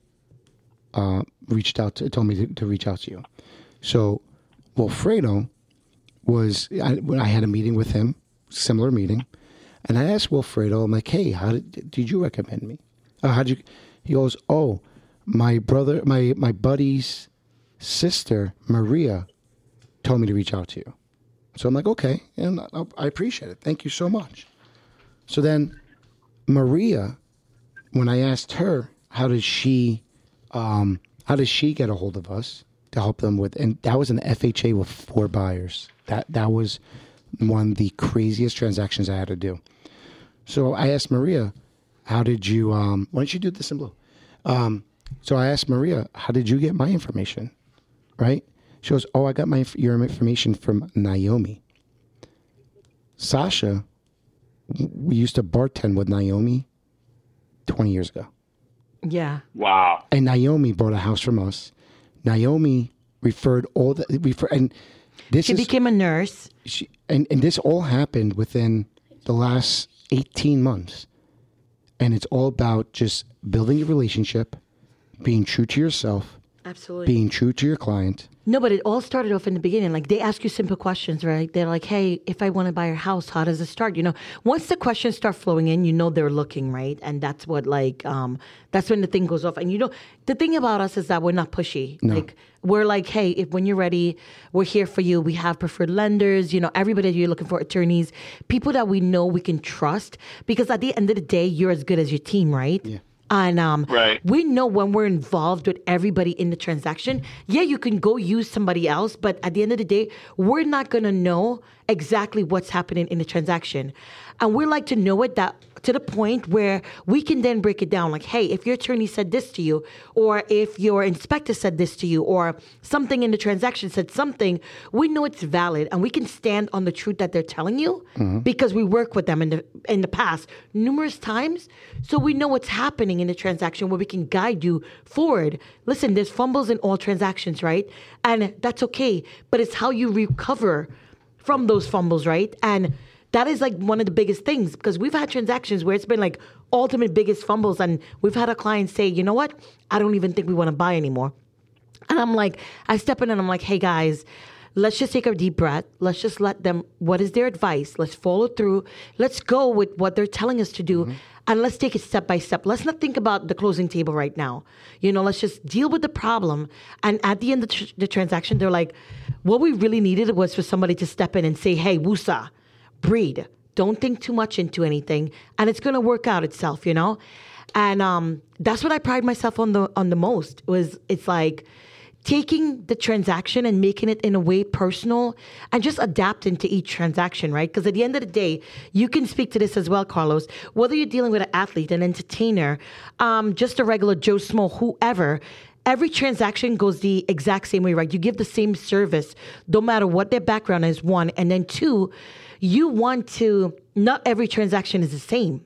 uh, reached out to told me to, to reach out to you. So Wilfredo was I, when I had a meeting with him, similar meeting, and I asked Wilfredo, I'm like, hey, how did did you recommend me? Uh, how did you? He goes, oh, my brother, my my buddy's sister Maria told me to reach out to you. So I'm like, okay, and I, appreciate it. Thank you so much. So then Maria, when I asked her, how does she, um, how does she get a hold of us to help them with, and that was an FHA with four buyers. That that was one of the craziest transactions I had to do. So I asked Maria, how did you, um, why don't you do this in blue? Um, so I asked Maria, how did you get my information? Right? She goes, oh, I got my your information from Naomi. Sasha we used to bartend with Naomi 20 years ago. Yeah. Wow. And Naomi bought a house from us. Naomi referred all the refer and this She is became a nurse. she, and and this all happened within the last 18 months. And it's all about just building a relationship, being true to yourself, Absolutely. being true to your client. No, but it all started off in the beginning. Like they ask you simple questions, right? They're like, "Hey, if I want to buy a house, how does it start?" You know, once the questions start flowing in, you know they're looking, right? And that's what like um that's when the thing goes off. And you know, the thing about us is that we're not pushy. Like we're like, "Hey, if when you're ready, we're here for you. We have preferred lenders, you know, everybody that you're looking for, attorneys, people that we know we can trust because at the end of the day, you're as good as your team, right? Yeah. And um, Right. we know when we're involved with everybody in the transaction, yeah, you can go use somebody else, but at the end of the day, we're not gonna know exactly what's happening in the transaction. And we like to know it that to the point where we can then break it down like, hey, if your attorney said this to you, or if your inspector said this to you, or something in the transaction said something, we know it's valid and we can stand on the truth that they're telling you mm-hmm. because we work with them in the in the past numerous times. So we know what's happening in the transaction where we can guide you forward. Listen, there's fumbles in all transactions, right? And that's okay. But it's how you recover from those fumbles, right? And that is like one of the biggest things because we've had transactions where it's been like ultimate biggest fumbles, and we've had a client say, you know what? I don't even think we want to buy anymore. And I'm like, I step in and I'm like, hey guys, let's just take a deep breath. Let's just let them, what is their advice? Let's follow through. Let's go with what they're telling us to do. Mm-hmm. And let's take it step by step. Let's not think about the closing table right now. You know, let's just deal with the problem. And at the end of the, tr- the transaction, they're like, what we really needed was for somebody to step in and say, hey, Wusa, breathe. Don't think too much into anything. And it's to work out itself, you know? And um, that's what I pride myself on the on the most was it's like taking the transaction and making it in a way personal and just adapting to each transaction, right? Because at the end of the day, you can speak to this as well, Carlos. Whether you're dealing with an athlete, an entertainer, um, just a regular Joe Smo, whoever, every transaction goes the exact same way, right? You give the same service, no matter what their background is, one. And then two, you want to, not every transaction is the same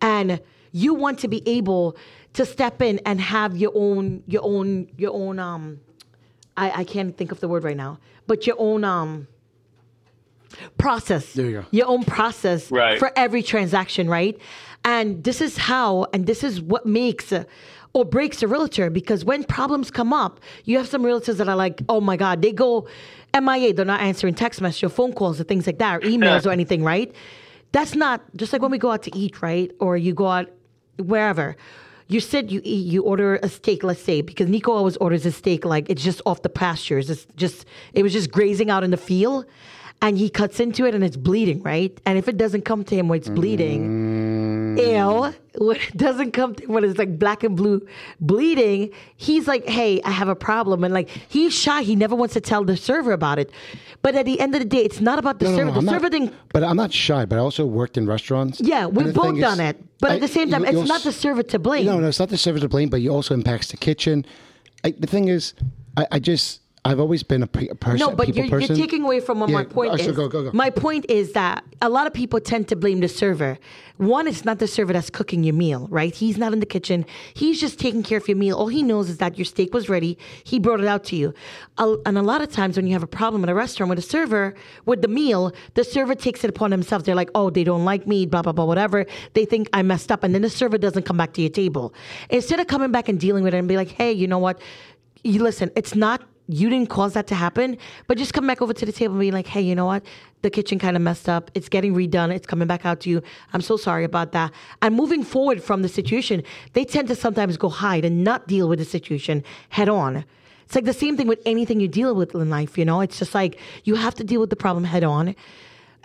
and you want to be able to step in and have your own your own your own um I, I can't think of the word right now but your own um process There you go. your own process Right. for every transaction right And this is how, and this is what makes or breaks a realtor because when problems come up, you have some realtors that are like, oh my God, they go MIA, they're not answering text messages or phone calls or things like that, or emails or anything, right? That's not just like when we go out to eat, right? Or you go out wherever. You said you eat, you order a steak, let's say, because Nico always orders a steak like it's just off the pastures. It's just, it was just grazing out in the field and he cuts into it and it's bleeding, right? And if it doesn't come to him when it's bleeding, mm. Ew, when it doesn't come to when it's like black and blue bleeding, he's like, hey, I have a problem. And like, he's shy. He never wants to tell the server about it. But at the end of the day, it's not about the No, no, server. no, the I'm server not, didn't. but I'm not shy. But I also worked in restaurants. Yeah, we've both done is, it. But I- at the same time, you- it's not the server to blame. No, no, it's not the server to blame, but it also impacts the kitchen. I, the thing is, I, I just I've always been a, pe- a person. No, but you're, you're taking away from what Yeah, my point oh, is. go, go, go. My point is that a lot of people tend to blame the server. One, it's not the server that's cooking your meal, right? He's not in the kitchen. He's just taking care of your meal. All he knows is that your steak was ready. He brought it out to you. And a lot of times when you have a problem at a restaurant with a server, with the meal, the server takes it upon themselves. They're like, oh, they don't like me, blah, blah, blah, whatever. They think I messed up. And then the server doesn't come back to your table. Instead of coming back and dealing with it and be like, hey, you know what? you listen, it's not you didn't cause that to happen, but just come back over to the table and be like, hey, you know what? The kitchen kind of messed up. It's getting redone. It's coming back out to you. I'm so sorry about that. And moving forward from the situation, they tend to sometimes go hide and not deal with the situation head on. It's like the same thing with anything you deal with in life, you know? It's just like you have to deal with the problem head on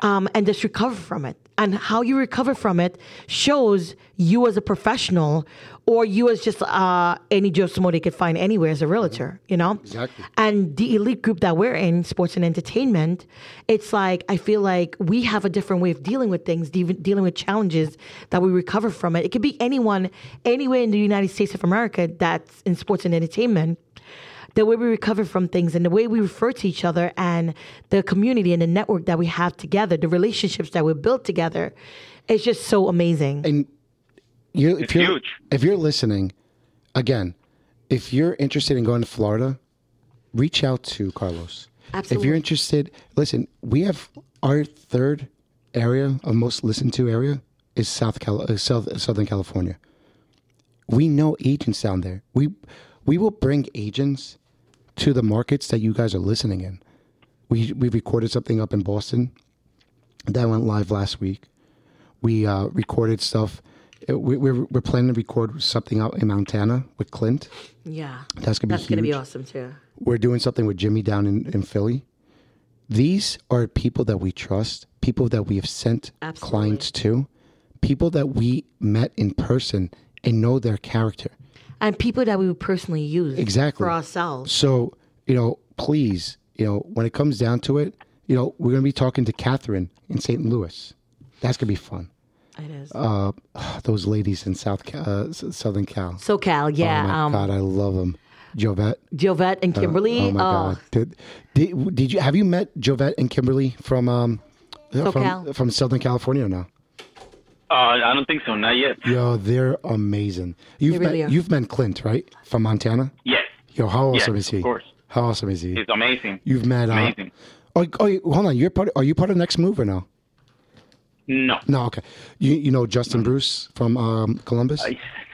um, and just recover from it. And how you recover from it shows you as a professional or you as just uh, any Joe they could find anywhere as a realtor, you know? Exactly. And the elite group that we're in, sports and entertainment, it's like, I feel like we have a different way of dealing with things, de- dealing with challenges that we recover from it. It could be anyone, anywhere in the United States of America that's in sports and entertainment the way we recover from things and the way we refer to each other and the community and the network that we have together, the relationships that we built together, it's just so amazing. and you, if you're huge. if you're listening, again, if you're interested in going to Florida, reach out to Carlos. Absolutely. If you're interested, listen. We have our third area of most listened to area is South Cal- uh, South Southern California. We know agents down there. We we will bring agents to the markets that you guys are listening in. We we recorded something up in Boston that went live last week. We uh, recorded stuff. uh, We, we're, we're planning to record something out in Montana with Clint. yeah. That's gonna be That's going to be awesome too. We're doing something with Jimmy down in, in Philly. These are people that we trust, people that we have sent Absolutely. clients to, people that we met in person and know their character. And people that we would personally use Exactly. for ourselves. So, you know, please, you know, when it comes down to it, you know, we're going to be talking to Catherine in St. Louis. That's going to be fun. It is. Uh, those ladies in South Ca- uh, Southern Cal. SoCal, yeah. oh my um, God, I love them. Jovette. Jovette and Kimberly. Oh my God. Did, did, did you have you met Jovette and Kimberly from um from, from Southern California or no? Uh, I don't think so, not yet. Yo, they're amazing. You've They really met are. you've met Clint, right? From Montana? Yes, Yo, how Yes, awesome is he? of course. How awesome is he? it's amazing. You've met uh, amazing. Oh, oh, hold on. You're part. Are you part of Next Move or no? No, No. Okay. You you know Justin Bruce from um, Columbus?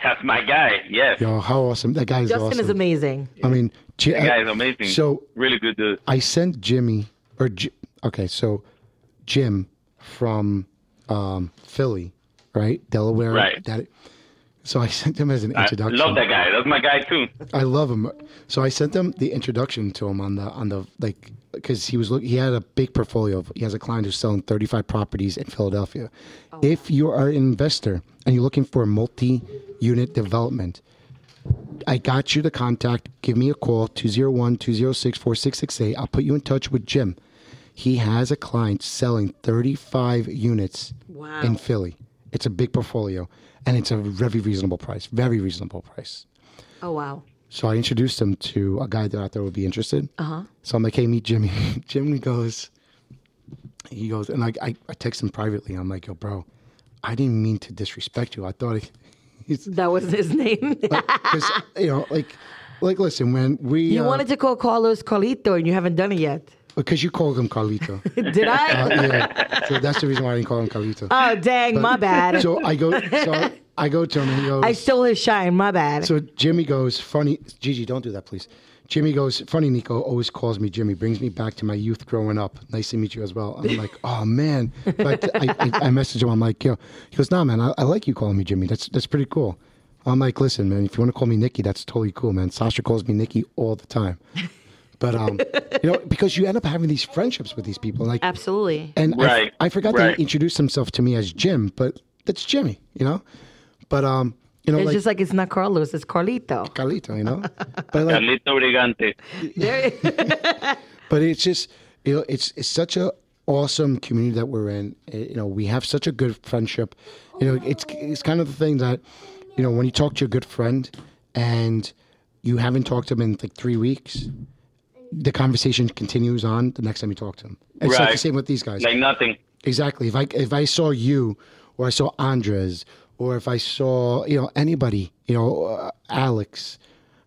that's my guy. Yes, Yo, how awesome! That guy is Justin awesome. is amazing. I mean, J- that guy is amazing. So really good dude. I sent Jimmy or J- okay, so Jim from um, Philly, right, Delaware, Right. That, so I sent him as an introduction. I love that guy. That's my guy too. I love him. So I sent him the introduction to him on the on the like because he was look he had a big portfolio. Of, he has a client who's selling 35 properties in Philadelphia. Oh, if you are an investor and you're looking for a multi-unit development, I got you the contact. Give me a call 201-206-4668. I'll put you in touch with Jim. He has a client selling 35 units Wow. in Philly. It's a big portfolio and it's a very reasonable price. Very reasonable price. Oh, wow. So I introduced him to a guy that I thought would be interested. Uh huh. So I'm like, hey, meet Jimmy. Jimmy goes, he goes, and I, I, I text him privately. I'm like, yo, bro, I didn't mean to disrespect you. I thought he, he's, That was his name. because, you know, like, like, listen, when we, you uh, wanted to call Carlos Carlito and you haven't done it yet. Because you called him Carlito. Did I? Uh, yeah, so that's the reason why I didn't call him Carlito. oh, dang, my bad. So I go, so I go to him and he goes. I stole his shine. My bad. So Jimmy goes, funny, Gigi, don't do that, please. Jimmy goes, funny, Nico always calls me Jimmy, brings me back to my youth growing up. Nice to meet you as well. I'm like, oh man. But I, I, I message him, I'm like, yo, he goes, nah, man, I, I like you calling me Jimmy. That's that's pretty cool. I'm like, listen, man, if you want to call me Nikki, that's totally cool, man. Sasha calls me Nikki all the time. But um, you know, because you end up having these friendships with these people, like, Absolutely. and I- Right, I, forgot right. to introduce himself to me as Jim, but that's Jimmy, you know. But um, you know, It's like just like it's not Carlos, it's Carlito. Carlito, you know. But like, Carlito Brigante. But it's just you know it's it's such a awesome community that we're in Eh, you know we have such a good friendship you know it's it's kind of the thing that you know when you talk to a good friend and you haven't talked to them in like three weeks the conversation continues on the next time you talk to them it's like the Right. same with these guys Like nothing. Exactly. If I if I saw you, or I saw Andres, or if I saw you know anybody, you know uh, Alex,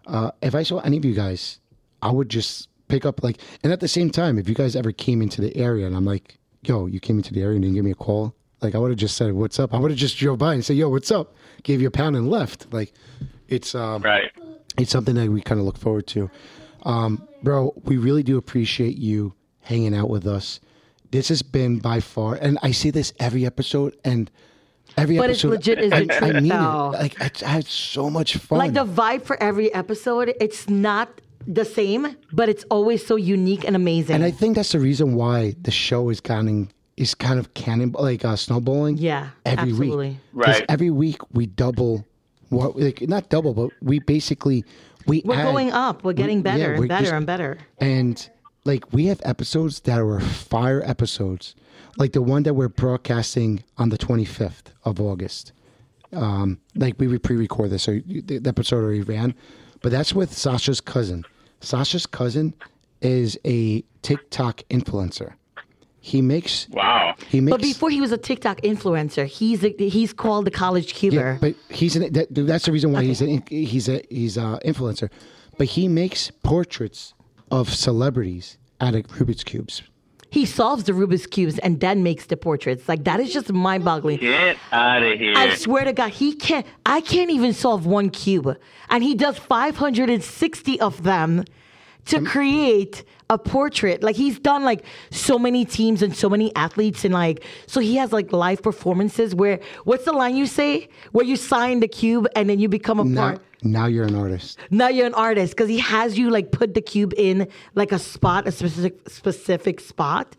uh, if I saw any of you guys, I would just pick up like. And at the same time, if you guys ever came into the area, and I'm like, "Yo, you came into the area and didn't give me a call," like I would have just said, "What's up?" I would have just drove by and said, "Yo, what's up?" Gave you a pound and left. Like, it's um, Right. it's something that we kind of look forward to. Um, bro, we really do appreciate you hanging out with us. This has been by far, and I see this every episode, and every episode. But it's legit is the I, I truth, mean though. it. Like I, I had so much fun. like the vibe for every episode, it's not the same, but it's always so unique and amazing. and I think that's the reason why the show is kind is kind of cannon like uh, snowballing. Yeah, every absolutely. week. 'Cause Right. Every week we double. What like not double, but we basically we We're add- going up. We're getting yeah, better we're and better just- and better. And like we have episodes that are fire episodes, like the one that we're broadcasting on the 25th of August. Um, like we would pre-record this, so the the episode already ran, but that's with Sasha's cousin. Sasha's cousin is a TikTok influencer. He makes Wow. he makes But before he was a TikTok influencer, he's a, he's called the college cuber. Yeah, but he's an, that, that's the reason why he's an, he's a he's a influencer. But he makes portraits of celebrities out of Rubik's cubes. he solves the Rubik's cubes and then makes the portraits. Like that is just mind boggling. Get out of here. I swear to God, he can't. I can't even solve one cube, and he does 560 of them to create a portrait. Like he's done like so many teams and so many athletes, and like so he has like live performances where what's the line you say where you sign the cube and then you become a Now, part. now you're an artist. Now you're an artist because he has you like put the cube in like a spot, a specific specific spot,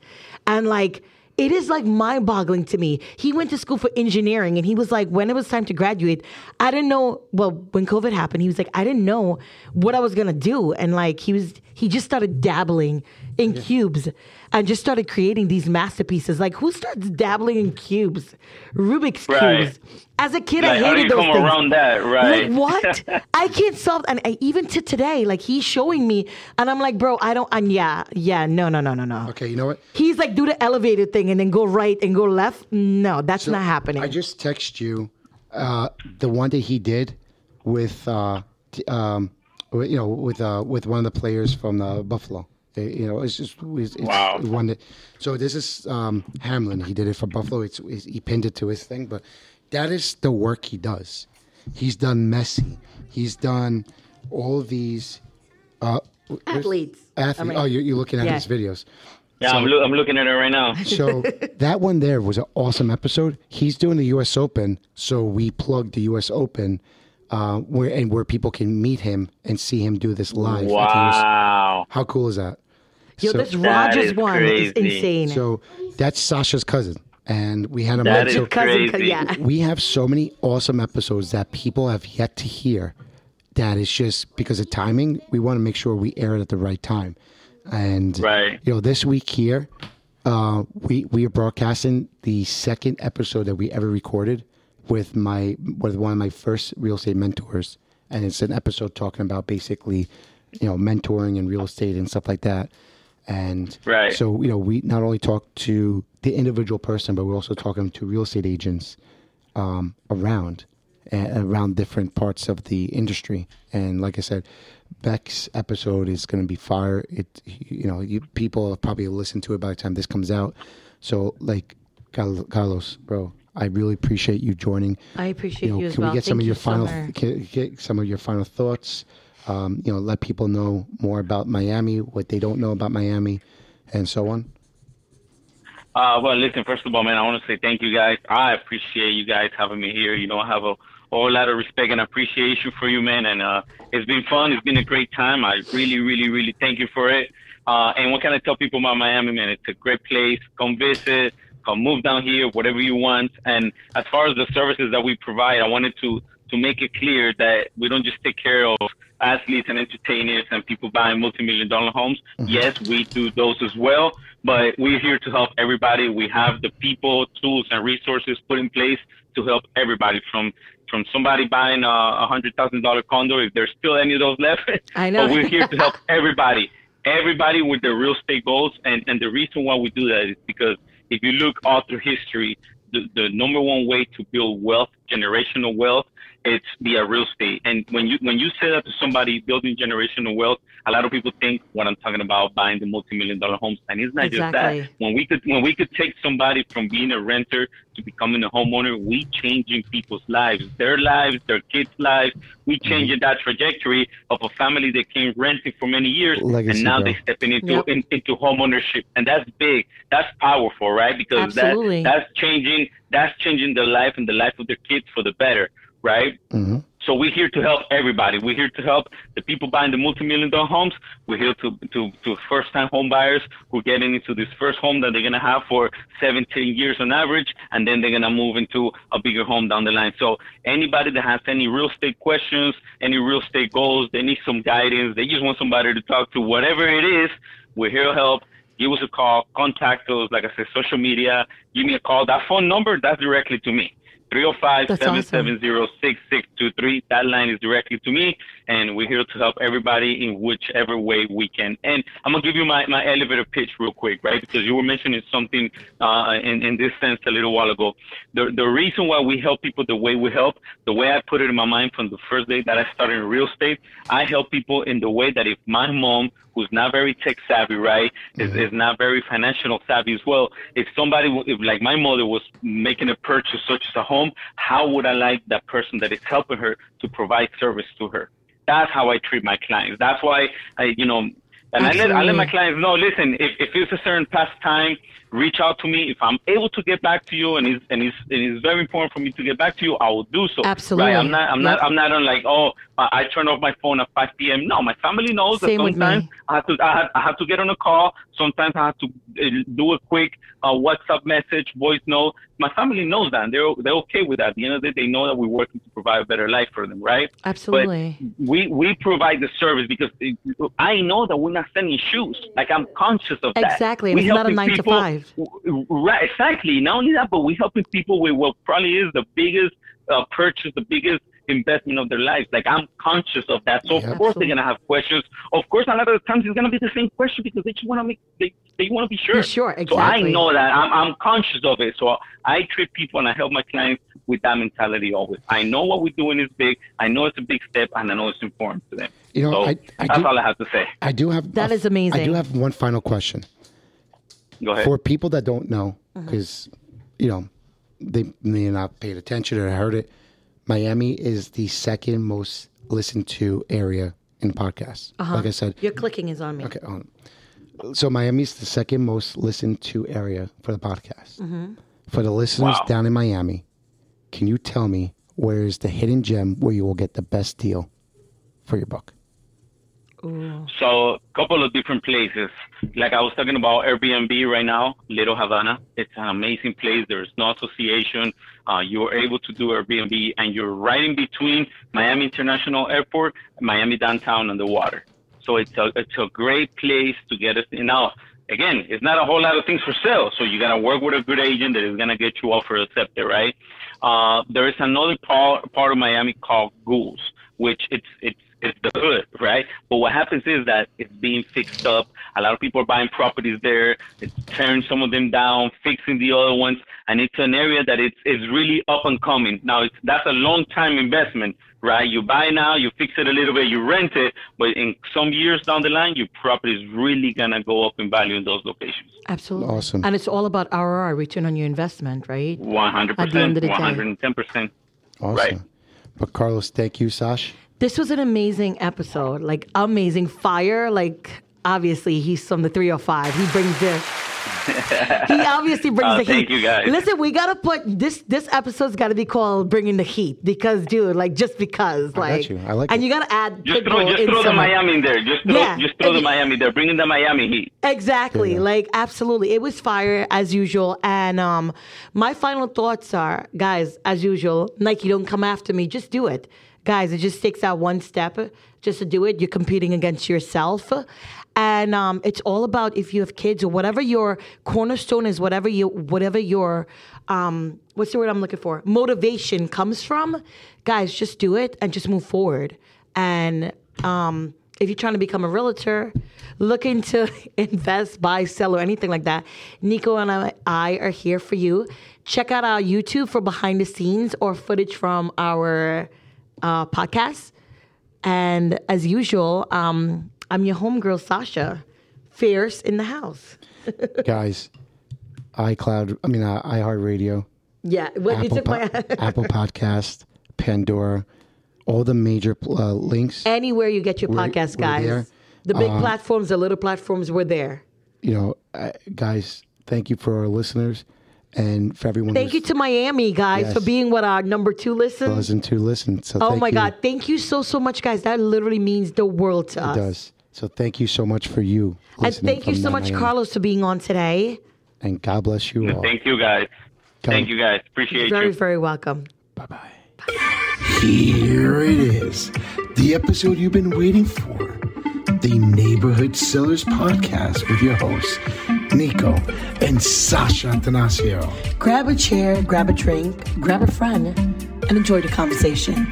and like it is like mind boggling to me. He went to school for engineering and he was like, when it was time to graduate, I didn't know. Well, when COVID happened, he was like, I didn't know what I was gonna do, and like he was, he just started dabbling in cubes and just started creating these masterpieces. Like who starts dabbling in cubes, Rubik's Right. cubes? As a kid, Like, I how do hated you those come things. around that? Right. Like what? I can't solve. And I, even to today, like he's showing me, and I'm like, bro, I don't. And yeah, yeah, no, no, no, no, no. Okay, you know what? He's like, do the elevator thing and then go right and go left. No, that's not happening. I just text you uh, the one that he did with uh, t- um, you know with uh, with one of the players from the Buffalo. You know, it's just it's, it's Wow. one that. So this is um, Hamlin. He did it for Buffalo. It's, it's he pinned it to his thing, but that is the work he does. He's done Messi. He's done all of these uh, where's- Athletes. Athlete. Oh, you're, you're looking at yeah. his videos. Yeah, I'm, loo- I'm looking at it right now. So that one there was an awesome episode. He's doing the U.S. Open, so we plugged the U.S. Open, uh, where and where people can meet him and see him do this live. at the US Wow. How cool is that? Yo, so, this Rogers is one is insane. so that's Sasha's cousin, and we had him. That on. So Cousin, crazy. yeah. we have so many awesome episodes that people have yet to hear. That is just because of timing. We want to make sure we air it at the right time, and Right. you know, this week here, uh, we we are broadcasting the second episode that we ever recorded with my with one of my first real estate mentors, and it's an episode talking about basically, you know, mentoring and real estate and stuff like that. And Right. so you know, we not only talk to the individual person, but we're also talking to real estate agents um, around a- around different parts of the industry. And like I said, Beck's episode is going to be fire. It, you know, you people have probably listened to it by the time this comes out. So, like, Carlos, bro, I really appreciate you joining. I appreciate You know, you as can well. we get some Thank of you, your final Summer. can, get some of your final thoughts? Um, you know, let people know more about Miami, what they don't know about Miami, and so on. Uh, well, listen, first of all, man, I want to say thank you guys. I appreciate you guys having me here. You know, I have a whole lot of respect and appreciation for you, man. And uh, it's been fun. It's been a great time. I really, really, really thank you for it. Uh, and what can I tell people about Miami, man? It's a great place. Come visit. Come move down here, whatever you want. And as far as the services that we provide, I wanted to to make it clear that we don't just take care of athletes and entertainers and people buying multi-million dollar homes. Mm-hmm. Yes, we do those as well, but we're here to help everybody. We have the people, tools, and resources put in place to help everybody from from somebody buying a a hundred thousand dollar condo, if there's still any of those left. I know. but we're here to help everybody, everybody with their real estate goals. And and the reason why we do that is because if you look all through history, the, the number one way to build wealth, generational wealth, it's via real estate. And when you when you say that to somebody building generational wealth, a lot of people think what I'm talking about buying the multi-million dollar homes, and it's not just that. When we could when we could take somebody from being a renter to becoming a homeowner, we changing people's lives, their lives, their kids' lives. We mm-hmm. changing that trajectory of a family that came renting for many years, Legacy, and now bro. they stepping into Yep. in, into homeownership, and that's big. That's powerful, right? Because Absolutely. that that's changing that's changing their life and the life of their kids for the better, right? hmm So we're here to help everybody. We're here to help the people buying the multi-million dollar homes. We're here to to, to first-time home buyers who are getting into this first home that they're gonna have for 17 years on average, and then they're gonna move into a bigger home down the line. So anybody that has any real estate questions, any real estate goals, they need some guidance, they just want somebody to talk to, whatever it is, we're here to help. Give us a call, contact us, like I said, social media, give me a call. That phone number, that's directly to me. 305 That's awesome. 770 6623. That line is directly to me, and we're here to help everybody in whichever way we can. And I'm going to give you my, my elevator pitch real quick, right? Because you were mentioning something uh, in, in this sense a little while ago. The, the reason why we help people the way we help, the way I put it in my mind from the first day that I started in real estate, I help people in the way that if my mom, who's not very tech savvy, right, is, is not very financial savvy as well, if somebody, if like my mother was making a purchase such as a home, how would I like that person that is helping her to provide service to her? That's how I treat my clients. That's why I, you know, and I let I let my clients know. Listen, if, if it's a certain past time, reach out to me. If I'm able to get back to you, and it's and it's, and it's very important for me to get back to you, I will do so. Absolutely. Right? I'm not I'm Yep. not I'm not on like oh I, turn off my phone at 5 p.m. No, my family knows Same that sometimes me. I have to I have, I have to get on a call. Sometimes I have to uh, do a quick uh, WhatsApp message, voice note. My family knows that. And they're they're okay with that. At the end of the day, they know that we're working to provide a better life for them, right? Absolutely. we we provide the service because it, I know that we're not selling shoes. Like I'm conscious of that. Exactly, and We it's not a nine to five. Right, exactly. Not only that, but we're helping people with what probably is the biggest uh, purchase, the biggest investment of their lives. Like I'm conscious of that. So Yeah. of course they're gonna have questions. Of course, a lot of the times it's gonna be the same question because they just want to make they, they want to be sure. Be sure, exactly. So I know that I'm I'm conscious of it. So I treat people and I help my clients with that mentality always. I know what we're doing is big. I know it's a big step, and I know it's important to them. You know, so I- I that's do- all I have to say. I do have That a- is amazing. I do have one final question Go ahead. for people that don't know, Uh-huh. because you know they may not paid attention or heard it. Miami is the second most listened to area in podcasts. Uh-huh. Like I said, Your clicking is on me. Okay. Um, so Miami's the second most listened to area for the podcast. Mm-hmm. For the listeners Wow. down in Miami, can you tell me where is the hidden gem where you will get the best deal for your book? So, a couple of different places. Like I was talking about Airbnb right now, Little Havana. It's an amazing place. There's no association. Uh, you're able to do Airbnb, and you're right in between Miami International Airport, Miami downtown, on the water. So it's a it's a great place to get in. Now, again, it's not a whole lot of things for sale. So you gotta work with a good agent that is gonna get you offer accepted, right? Uh, there is another part part of Miami called Ghouls, which it's it's it's the hood, right? But what happens is that it's being fixed up. A lot of people are buying properties there. It's tearing some of them down, fixing the other ones, and it's an area that it's is really up and coming. Now, it's, that's a long time investment, right? You buy now, you fix it a little bit, you rent it, but in some years down the line, your property is really gonna go up in value in those locations. Absolutely. Awesome. And it's all about ROI, return on your investment, right? One hundred At the end of percent, day. one hundred and ten percent. Awesome. Right. But Carlos, thank you, Sash. This was an amazing episode. Like amazing fire. Like obviously he's from the 305. He brings the he obviously brings Oh, the thank heat. you, guys. Listen, we gotta put this. This episode's got to be called "Bringing the Heat" because, dude, like just because, got like, you. I like and it. you gotta add Just throw, just throw the. Miami in there. Just throw, Yeah. just throw the And- Miami there. Bring in the Miami Heat. Exactly. Yeah. Like absolutely. It was fire as usual. And um my final thoughts are, guys, as usual, Nike don't come after me. Just do it. Guys, it just takes that one step just to do it. You're competing against yourself. And um, it's all about if you have kids or whatever your cornerstone is, whatever you whatever your um, what's the word I'm looking for? Motivation comes from, guys, just do it and just move forward. And um, if you're trying to become a realtor, looking to invest, buy, sell, or anything like that, Nico and I, I are here for you. Check out our YouTube for behind the scenes or footage from our uh, podcast. And as usual, um, I'm your homegirl, Sasha, fierce in the house. Guys, iCloud, I mean, uh, iHeartRadio, Yeah, well, you Apple, Po- Apple Podcast, Pandora, all the major uh, links. anywhere you get your podcast, guys. there. The big Uh, platforms, the little platforms, we're there. You know, uh, guys, thank you for our listeners and for everyone Thank you to Miami, guys, Yes. for being what our number two listen. listened to listen. So Oh thank my you. God. Thank you so, so much, guys. That literally means the world to us. It does. So thank you so much for you. And listening thank you from so much, Miami. Carlos, for being on today. And God bless you all. Thank you guys. Come. Thank you guys. Appreciate Very, you. very very welcome. Bye bye. Here it is, the episode you've been waiting for. The Neighborhood Sellers Podcast with your hosts, Nico and Sasha Atanasio. Grab a chair, grab a drink, grab a friend, and enjoy the conversation.